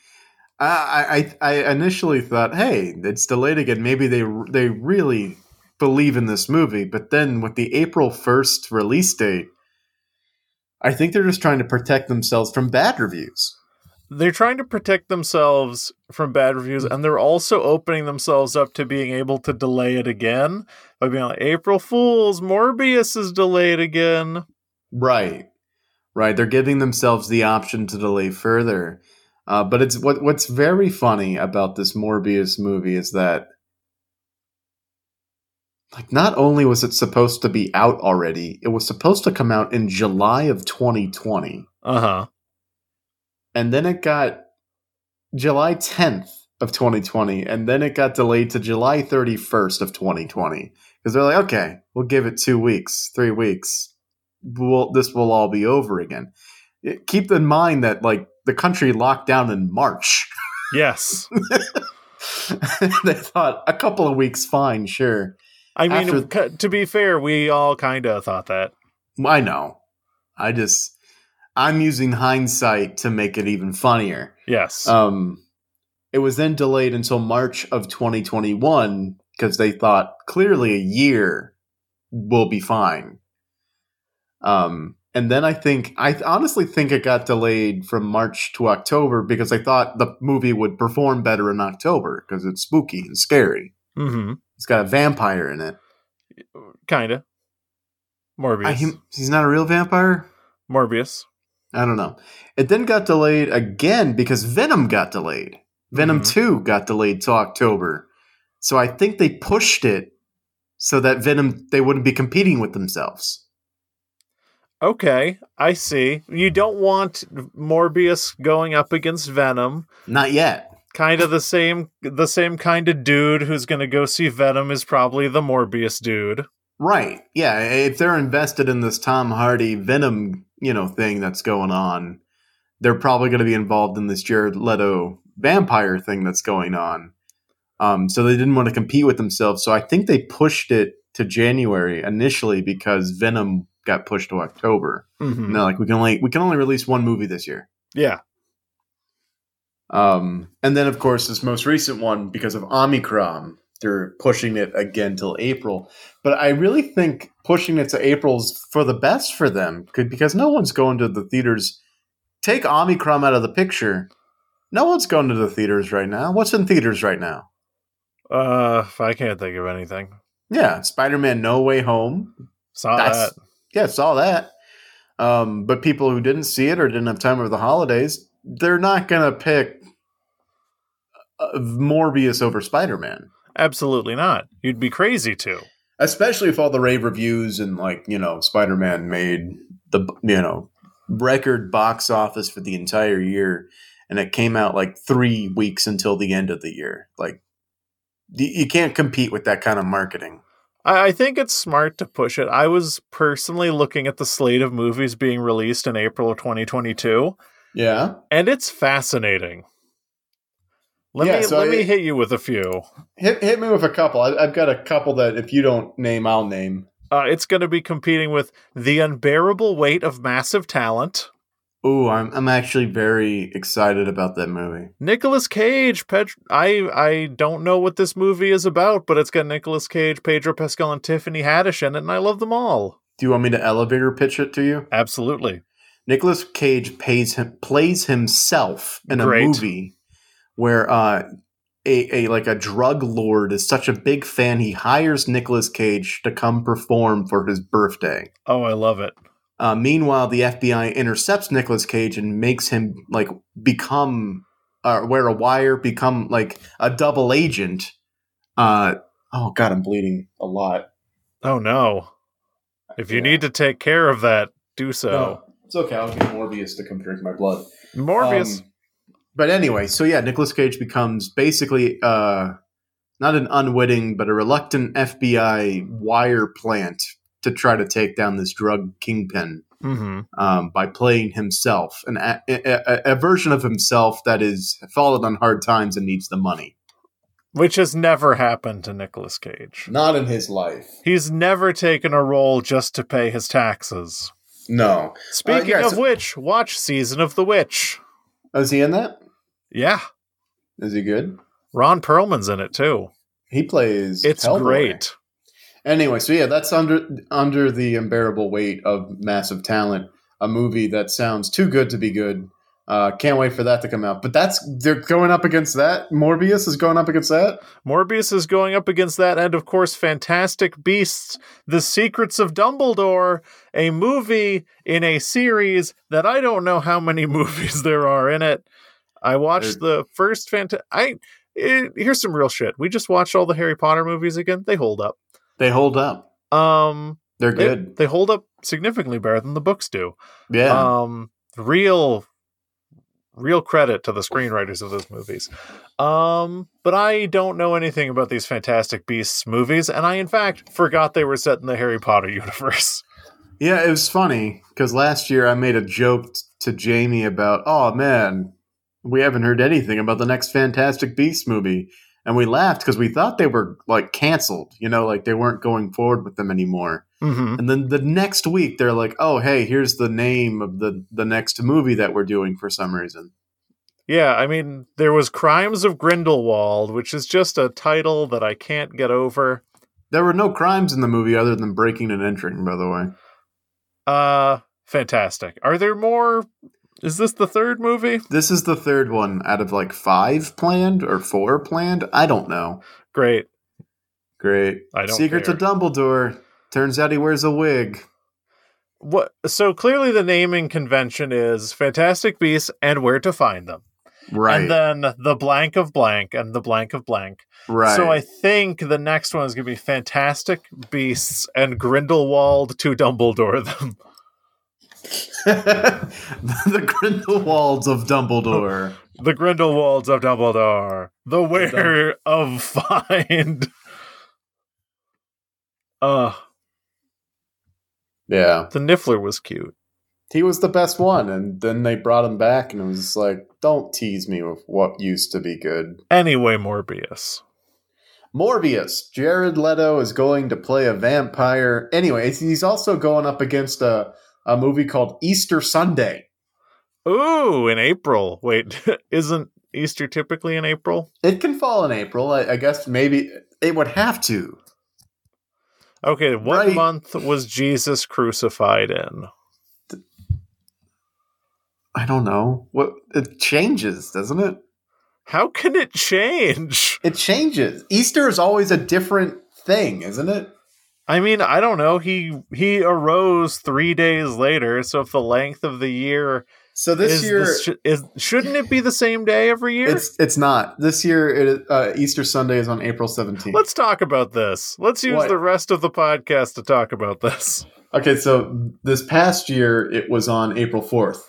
I, I, I initially thought, hey, it's delayed again. Maybe they, they really believe in this movie. But then with the April 1st release date, I think they're just trying to protect themselves from bad reviews. They're trying to protect themselves from bad reviews, and they're also opening themselves up to being able to delay it again by being like, April Fools, Morbius is delayed again. Right, right. They're giving themselves the option to delay further. Uh, but it's what what's very funny about this Morbius movie is that, like, not only was it supposed to be out already, it was supposed to come out in July of 2020, Uh huh. and then it got July 10th of 2020, and then it got delayed to July 31st of 2020 because they're like, okay, we'll give it two weeks, three weeks, we'll, this will all be over again. It- keep in mind that like the country locked down in March. Yes. [laughs] they thought a couple of weeks, fine, sure. I mean, After- to be fair, we all kind of thought that. I know. I just I'm using hindsight to make it even funnier. Yes. Um, it was then delayed until March of 2021 because they thought clearly a year will be fine. Um, and then I think I honestly think it got delayed from March to October because I thought the movie would perform better in October because it's spooky and scary. mm-hmm. It's got a vampire in it. Kind of. Morbius. I, he- he's not a real vampire. Morbius. I don't know. It then got delayed again because Venom got delayed. Venom Mhm. 2 got delayed till October. So I think they pushed it so that Venom they wouldn't be competing with themselves. Okay, I see. You don't want Morbius going up against Venom. Not yet. Kind of the same the same kind of dude who's going to go see Venom is probably the Morbius dude. Right. Yeah, if they're invested in this Tom Hardy Venom, you know, thing that's going on, they're probably going to be involved in this Jared Leto vampire thing that's going on. Um, so they didn't want to compete with themselves. So I think they pushed it to January initially because Venom got pushed to October. Mm-hmm. And they're like, we can only we can only release one movie this year. Yeah. Um, and then of course this most recent one because of Omicron they're pushing it again till April. But I really think pushing it to April's for the best for them because no one's going to the theaters. Take Omicron out of the picture. No one's going to the theaters right now. What's in theaters right now? Uh, I can't think of anything. Yeah, Spider Man No Way Home. Saw That's- that. Yeah, saw that. Um, but people who didn't see it or didn't have time over the holidays, they're not going to pick uh, Morbius over Spider Man. Absolutely not. You'd be crazy to. especially if all the rave reviews and like you know spider-man made the you know record box office for the entire year and it came out like three weeks until the end of the year like you can't compete with that kind of marketing I, I think it's smart to push it. I was personally looking at the slate of movies being released in April of 2022, yeah and it's fascinating. Let Yeah, me so let me hit you with a few. hit, hit me with a couple I, i've got a couple that if you don't name i'll name Uh, it's going to be competing with The Unbearable Weight of Massive Talent, Ooh, I'm, I'm actually very excited about that movie Nicolas Cage. Ped- I I don't know what this movie is about, but it's got Nicolas Cage, Pedro Pascal, and Tiffany Haddish in it, and I love them all. do you want me to elevator pitch it to you Absolutely. Nicolas Cage pays him, plays himself in a Great. movie where uh, a, a like a drug lord is such a big fan he hires Nicolas Cage to come perform for his birthday. Oh, I love it. Uh, meanwhile, the FBI intercepts Nicolas Cage and makes him like become uh, wear a wire, become like a double agent. Uh, oh God, I'm bleeding a lot. Oh no. If you Yeah. need to take care of that, do so. No, it's okay. I'll get Morbius to come drink my blood. Morbius. Um, but anyway, so yeah, Nicolas Cage becomes basically uh, not an unwitting, but a reluctant FBI wire plant to try to take down this drug kingpin hmm um, by playing himself, an, a, a, a version of himself that is fallen on hard times and needs the money. Which has never happened to Nicolas Cage. Not in his life. He's never taken a role just to pay his taxes. No. Speaking yeah, of which, watch Season of the Witch. Oh, is he in that? Yeah. Is he good? Ron Perlman's in it too. He plays. It's Hellboy. great. Anyway, so yeah, that's under under the unbearable weight of massive talent. A movie that sounds too good to be good. Uh, can't wait for that to come out. But that's they're going up against that. Morbius is going up against that. Morbius is going up against that, and of course, Fantastic Beasts: The Secrets of Dumbledore, a movie in a series that I don't know how many [laughs] movies there are in it. I watched the first Fanta. I eh, here's some real shit. We just watched all the Harry Potter movies again. They hold up. They hold up. Um, They're they, good. they hold up significantly better than the books do. yeah. Um, real, real credit to the screenwriters of those movies. Um, but I don't know anything about these Fantastic Beasts movies, and I, in fact, forgot they were set in the Harry Potter [laughs] universe. yeah, it was funny because last year I made a joke t- to Jamie about, oh man, we haven't heard anything about the next Fantastic Beasts movie. And we laughed because we thought they were like canceled, you know, like they weren't going forward with them anymore. Mm-hmm. And then the next week they're like, "Oh, hey, here's the name of the the next movie that we're doing for some reason." Yeah, I mean, there was Crimes of Grindelwald, which is just a title that I can't get over. There were no crimes in the movie other than breaking and entering, by the way. Uh, fantastic. Are there more? Is this the third movie? This is the third one out of like 5 planned or 4 planned. I don't know. Great. Great. I don't Secrets care. of Dumbledore. Turns out he wears a wig. What? So clearly, the naming convention is Fantastic Beasts and Where to Find Them. Right. and then the blank of blank and the blank of blank. right. So I think the next one is going to be Fantastic Beasts and Grindelwald to Dumbledore [laughs] them. [laughs] the Grindelwalds of Dumbledore. The Grindelwalds of Dumbledore. The Where of Find. [laughs] Uh, yeah. the Niffler was cute. He was the best one, and then they brought him back, and it was like, don't tease me with what used to be good. Anyway, Morbius. Morbius. Jared Leto is going to play a vampire. Anyway, he's also going up against a, a movie called Easter Sunday. Ooh, in April. Wait, [laughs] isn't Easter typically in April? It can fall in April. I, I guess maybe It would have to. Okay, what Right. month was Jesus crucified in? I don't know. What it changes, doesn't it? How can it [laughs] change? It changes. Easter is always a different thing, isn't it? I mean, I don't know. He he arose three days later, so if the length of the year So this is, year is shouldn't it be the same day every year? it's it's not. This year it, uh, Easter Sunday is on April 17th. Let's talk about this. Let's use What? the rest of the podcast to talk about this. Okay, so this past year it was on April 4th.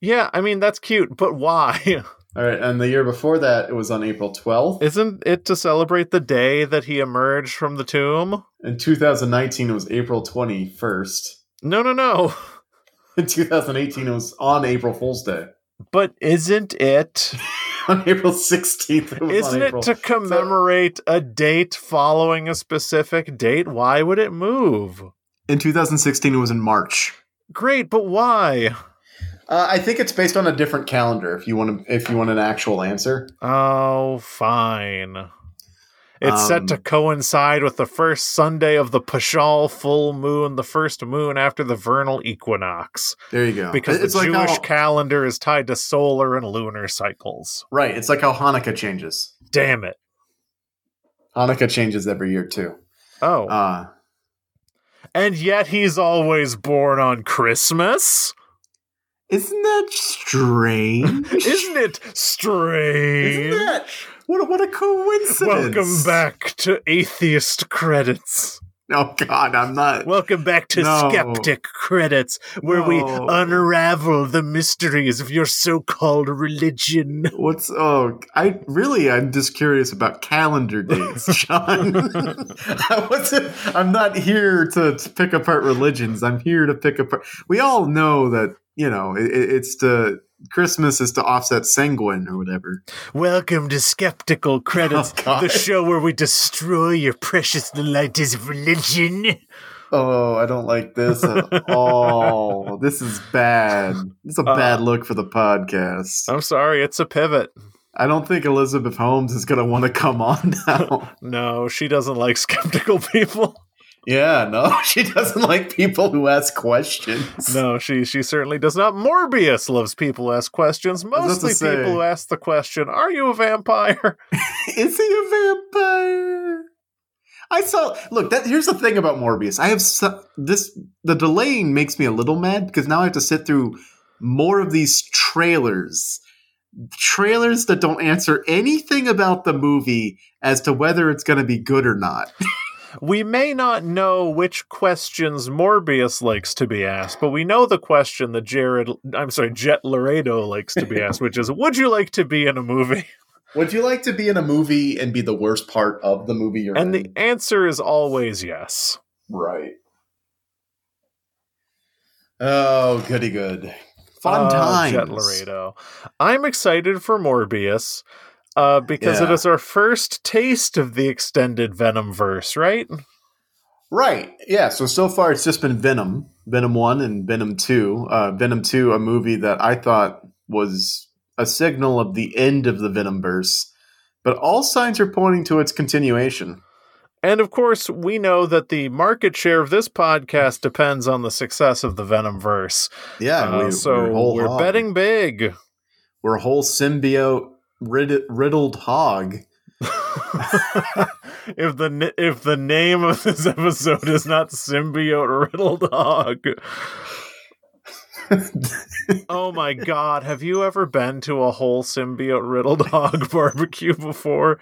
Yeah, I mean that's cute, but why? [laughs] All right, and the year before that it was on April 12th. Isn't it to celebrate the day that he emerged from the tomb? In 2019 it was April 21st. No, no, no. [laughs] In 2018 it was on April Fool's Day. But isn't it? [laughs] on April 16th it was Isn't on it to commemorate a date following a specific date? Why would it move? In 2016 it was in March. Great, but why? Uh, I think it's based on a different calendar. If you want to, if you want an actual answer, Oh, fine. It's set Um, to coincide with the first Sunday of the Paschal full moon, the first moon after the vernal equinox, there you go. because it's the like Jewish how, calendar is tied to solar and lunar cycles. right. It's like how Hanukkah changes. Damn it. Hanukkah changes every year too. Oh. Uh, and yet he's always born on Christmas? Isn't that strange? [laughs] Isn't it strange? Isn't that what? What a coincidence! Welcome back to Atheist Credits. [laughs] Oh God, I'm not. Welcome back to No. Skeptic Credits, where we unravel the mysteries of your so-called religion. [laughs] What's oh? I really, I'm just curious about calendar dates, [laughs] John. I wasn't. I'm not here to, to pick apart religions. I'm here to pick apart. We all know that you know it- it's to Christmas is to offset sanguine or whatever. Welcome to Skeptical Credits, [laughs] Oh, the show where we destroy your precious delights of religion. [laughs] Oh, I don't like this at [laughs] all. This is bad. This is a Uh, bad look for the podcast. I'm sorry, it's a pivot. I don't think Elizabeth Holmes is going to want to come on now. No, she doesn't like skeptical people. Yeah, no, [laughs] she doesn't like people who ask questions. No, she she certainly does not. Morbius loves people who ask questions. Mostly say. people who ask the question, "Are you a vampire?" [laughs] [laughs] Is he a vampire? I saw. Look, that here's the thing about Morbius. I have so, this. The delaying makes me a little mad because now I have to sit through more of these trailers. Trailers that don't answer anything about the movie as to whether it's going to be good or not. We may not know which questions Morbius likes to be asked, but we know the question that Jared, I'm sorry, Jet Laredo likes to be asked, which is, "Would you like to be in a movie?" [laughs] Would you like to be in a movie and be the worst part of the movie you're And in? the answer is always yes. right. Oh, goody good. Fun Oh, times. Jet Laredo. I'm excited for Morbius uh, because it Yeah. is our first taste of the extended Venom verse, right? Right. Yeah. So so far it's just been Venom, Venom One and Venom Two. Uh, Venom Two, a movie that I thought was a signal of the end of the Venom verse, but all signs are pointing to its continuation. And of course, we know that the market share of this podcast depends on the success of the Venom verse. Yeah. Uh, we, so we're, whole we're betting big. We're a whole symbiote rid- riddled hog. [laughs] if the if the name of this episode is not symbiote riddled hog. oh my god, have you ever been to a whole symbiote riddled hog [laughs] barbecue before?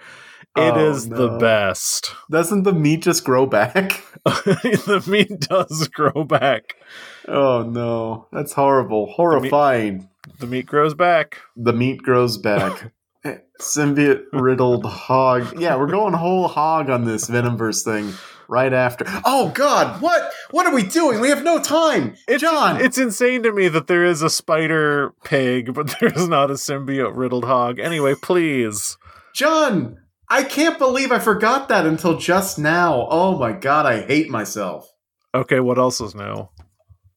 It Oh, is the best. Doesn't the meat just grow back? [laughs] the meat does grow back. Oh no, that's horrible, horrifying. The meat grows back. The meat grows back. Symbiote riddled hog. Yeah, we're going whole hog on this Venomverse thing right after. Oh God, what? What are we doing? We have no time, It's, John. It's insane to me that there is a spider pig, but [laughs] there's not a symbiote riddled hog. Anyway, please. John, I can't believe I forgot that until just now. Oh my God, I hate myself. Okay, what else is new?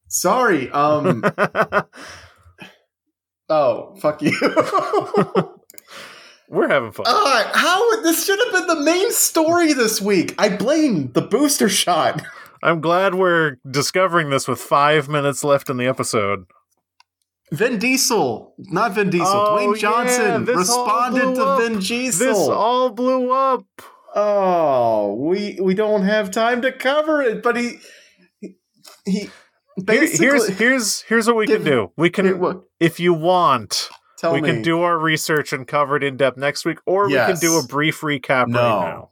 Sorry. Um. [laughs] oh, fuck you. [laughs] We're having fun. All right, how this should have been the main story this week. I blame the booster shot. [laughs] I'm glad we're discovering this with five minutes left in the episode. Vin Diesel, not Vin Diesel, Oh, Dwayne Johnson all responded to up. Vin Diesel. This all blew up. oh, we we don't have time to cover it, but he he, he basically here's here's here's what we can do. We can, if you want, tell we me. can do our research and cover it in depth next week, or we can do a brief recap No. right now.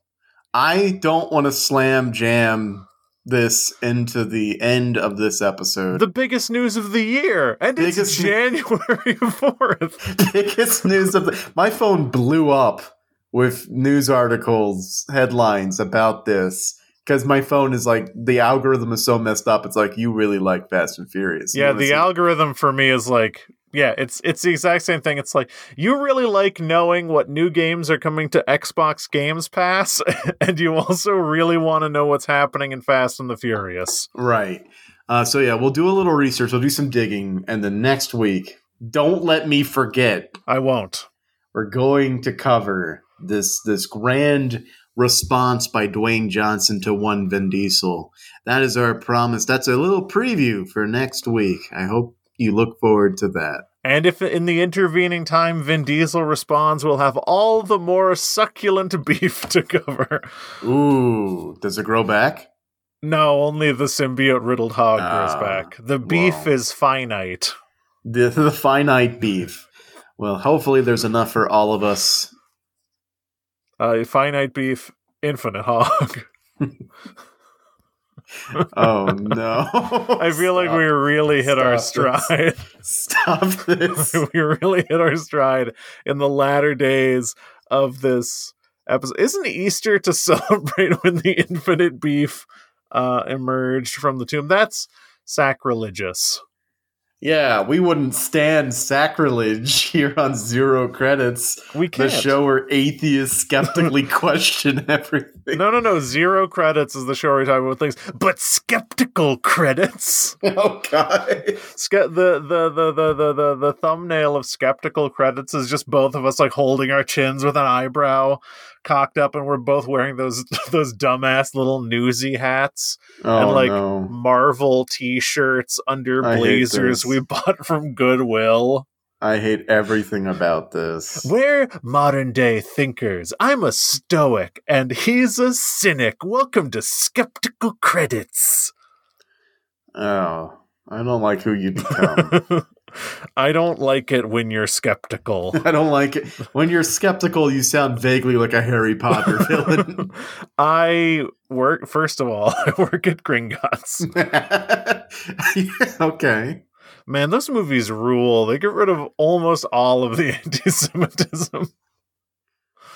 I don't want to slam jam this into the end of this episode. The biggest news of the year, and it's January [laughs] fourth. [laughs] biggest news of the my phone blew up with news articles headlines about this because my phone is like the algorithm is so messed up it's like you really like fast and furious You Yeah, the algorithm for me is like, yeah, it's it's the exact same thing. It's like you really like knowing what new games are coming to Xbox Games Pass, [laughs] and you also really want to know what's happening in Fast and the Furious. right uh, so yeah we'll do a little research we'll do some digging and the next week don't let me forget I won't. we're going to cover this this grand response by Dwayne Johnson to one Vin Diesel. That is our promise. That's a little preview for next week. I hope you look forward to that. And if in the intervening time Vin Diesel responds, we'll have all the more succulent [laughs] beef to cover. Ooh, does it grow back? No, only the symbiote riddled hog grows Ah, back. The beef well. is finite. The, [laughs] the finite beef. Well, hopefully there's enough for all of us. Uh, finite beef, infinite hog. [laughs] Oh no! I feel like we really hit our Stop stride. Stop this. [laughs] we really hit our stride in the latter days of this episode. Isn't Easter to [laughs] celebrate when the infinite beef uh, emerged from the tomb? That's sacrilegious. Yeah, we wouldn't stand sacrilege [laughs] here on Zero Credits, We the can't. The show where atheists skeptically [laughs] question everything. No, no, no. Zero credits is the show where we talk about things, but skeptical credits. [laughs] Oh god. Ske- the, the, the, the, the, the, the thumbnail of skeptical credits is just both of us like holding our chins with an eyebrow cocked up, and we're both wearing those [laughs] those dumbass little newsy hats, Oh And, like, no. Marvel T-shirts under blazers we bought from Goodwill. I hate everything about this. We're modern day thinkers. I'm a stoic, and he's a cynic. Welcome to Skeptical Credits. Oh, I don't like who you become. [laughs] I don't like it when you're skeptical. [laughs] I don't like it. When you're skeptical, you sound vaguely like a Harry Potter villain. [laughs] I work, first of all, [laughs] I work at Gringotts. okay. Man, those movies rule. They get rid of almost all of the anti Semitism.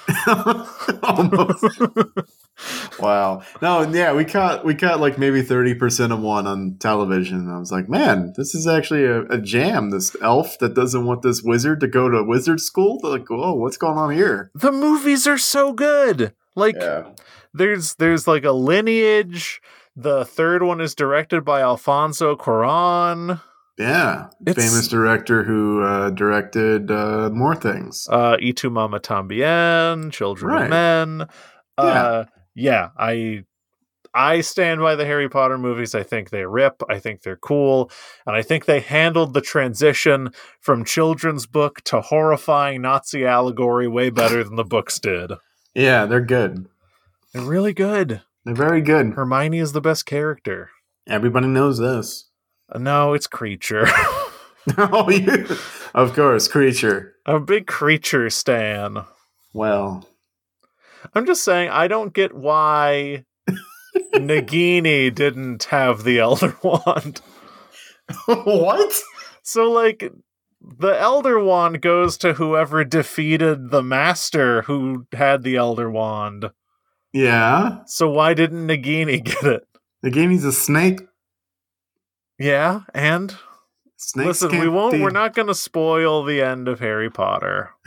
[laughs] Almost. Wow. No, yeah, we caught we caught like maybe thirty percent of one on television. And I was like, man, this is actually a, a jam. This elf that doesn't want this wizard to go to wizard school. They're like, oh, what's going on here? the movies are so good. Like, Yeah. there's there's like a lineage. The third one is directed by Alfonso Cuarón. Yeah. It's- Famous director who uh, directed uh, more things. Uh, Y tu mama tambien, Children Right. of Men. Uh, yeah, I I stand by the Harry Potter movies. I think they rip. I think they're cool, and I think they handled the transition from children's book to horrifying Nazi allegory way better than the books did. Yeah, they're good. They're really good. They're very good. Hermione is the best character. Everybody knows this. No, it's Kreacher. [laughs] [laughs] oh, you, of course, Kreacher. I'm a big Kreacher stan. Well, I'm just saying, I don't get why [laughs] Nagini didn't have the Elder Wand. what? So, like, the Elder Wand goes to whoever defeated the Master who had the Elder Wand. Yeah, So, why didn't Nagini get it? Nagini's a snake. Yeah, and Snakes listen, we won't. be- We're not going to spoil the end of Harry Potter. [laughs]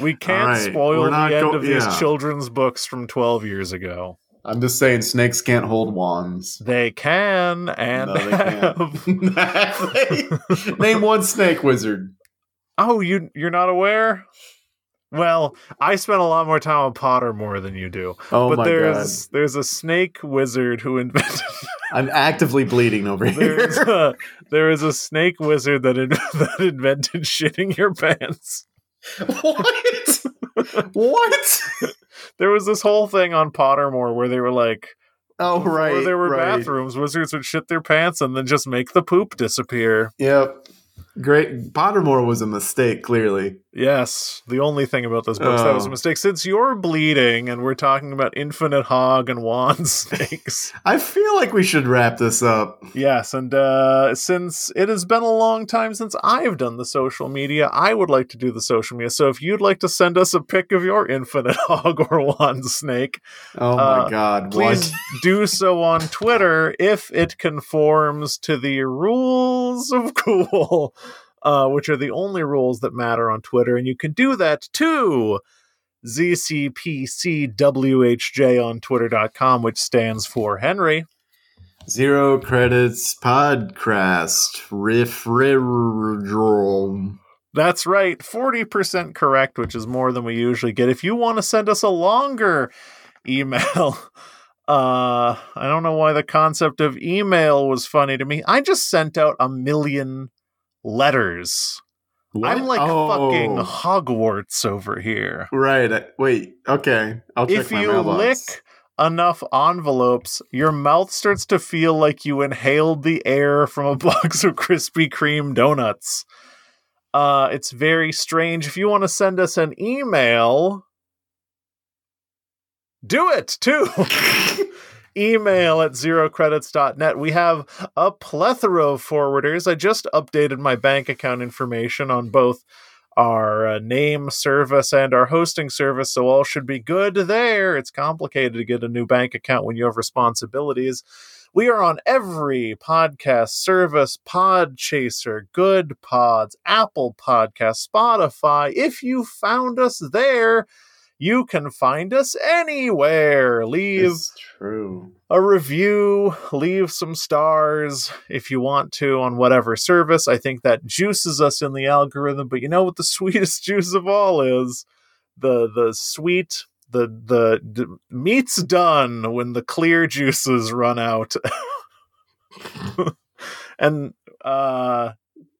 We can't right, spoil we're the end go- of these yeah. children's books from 12 years ago. I'm just saying, snakes can't hold wands. They can and No, they [laughs] have. [laughs] Name one snake wizard. Oh, you you're not aware? Well, I spent a lot more time on Pottermore than you do. Oh but my there's god. there's a snake wizard who invented [laughs] I'm actively bleeding over there's here. [laughs] a, there is a snake wizard that in, [laughs] that invented shitting your pants. what? what? There was this whole thing on Pottermore where they were like, Oh before right. there were right. bathrooms, wizards would shit their pants and then just make the poop disappear. Yep. Great. Pottermore was a mistake, clearly. Yes, the only thing about this book that was a Oh. mistake. Since you're bleeding and we're talking about infinite hog and wand [laughs] snakes, I feel like we should wrap this up. yes, and uh, since it has been a long time since I've done the social media, I would like to do the social media. So if you'd like to send us a pic of your infinite [laughs] hog or wand snake, Oh my Uh, god. please do so on Twitter if it conforms to the rules of [laughs] cool, uh, which are the only rules that matter on Twitter. And you can do that too. ZCPCWHJ on Twitter.com, which stands for Henry. Zero credits podcast. Riff That's right, 40% correct, which is more than we usually get. If you want to send us a longer email, [laughs] uh, I don't know why the concept of email was funny to me. I just sent out a million letters. I'm like fucking Hogwarts over here. Right. Wait. Okay. I'll check If my you mailbox. lick enough envelopes, your mouth starts to feel like you inhaled the air from a [laughs] box of Krispy Kreme donuts. Uh, it's very strange. If you want to send us an email, do it too. [laughs] email at zerocredits.net. We have a plethora of forwarders. I just updated my bank account information on both our uh, name service and our hosting service, so all should be good there. It's complicated to get a new bank account when you have responsibilities. We are on every podcast service Podchaser, Good Pods, Apple Podcast, Spotify. If you found us there, you can find us anywhere. Leave It's true. a review, leave some stars if you want to on whatever service. I think that juices us in the algorithm, but you know what the [laughs] sweetest juice of all is? The the sweet the the d- meat's done when the clear juices run out. [laughs] and uh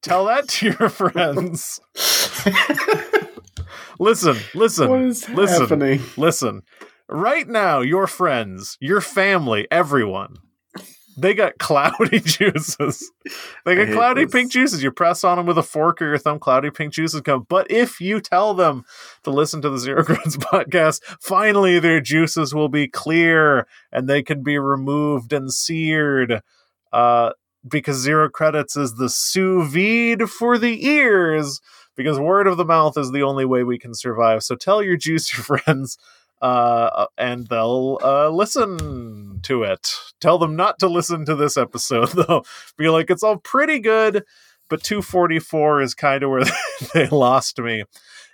tell that to your [laughs] friends. Listen, listen. what is listen. happening? Listen, right now, your friends, your family, everyone, they got [laughs] cloudy juices. They got cloudy this. pink juices. You press on them with a fork or your thumb, cloudy pink juices come. But if you tell them to listen to the Zero [laughs] Grants podcast, finally their juices will be clear and they can be removed and seared. Uh, because zero credits is the sous vide for the ears because word of the mouth is the only way we can survive. So tell your juicy [laughs] friends, uh, and they'll uh, listen to it. Tell them not to listen to this episode [laughs] though. Be like, it's all pretty good, but 244 is kind of where [laughs] they lost me.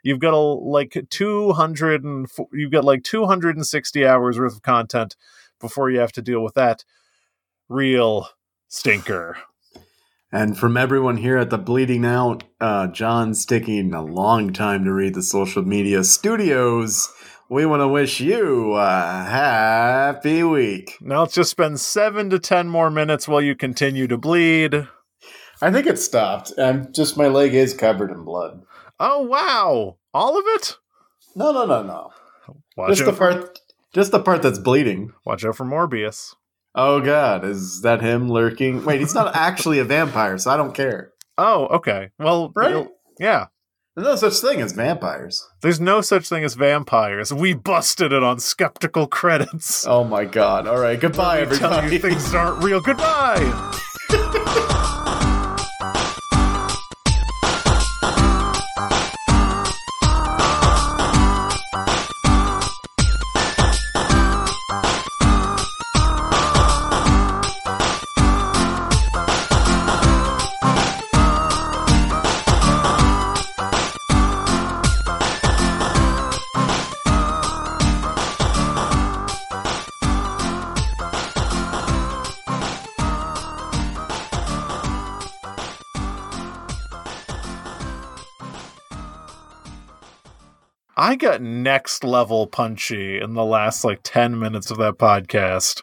You've got a, like 200 and you've got like 260 hours worth of content before you have to deal with that real stinker. And from everyone here at the Bleeding Out, uh, John's taking a long time to read the social media studios. We want to wish you a happy week. Now let's just spend seven to ten more minutes while you continue to bleed. I think it stopped. and just my leg is covered in blood. Oh wow, all of it. No, no, no, no. Watch just the part, just the part that's bleeding. watch out for Morbius. Oh God, is that him lurking? Wait, he's not actually a vampire, so I don't care. Oh, okay. Well, Right? yeah. There's no such thing as vampires. There's no such thing as vampires. We busted it on skeptical credits. Oh my God! All right, goodbye, everybody. things aren't real. Goodbye. [laughs] I got next level punchy in the last like 10 minutes of that podcast.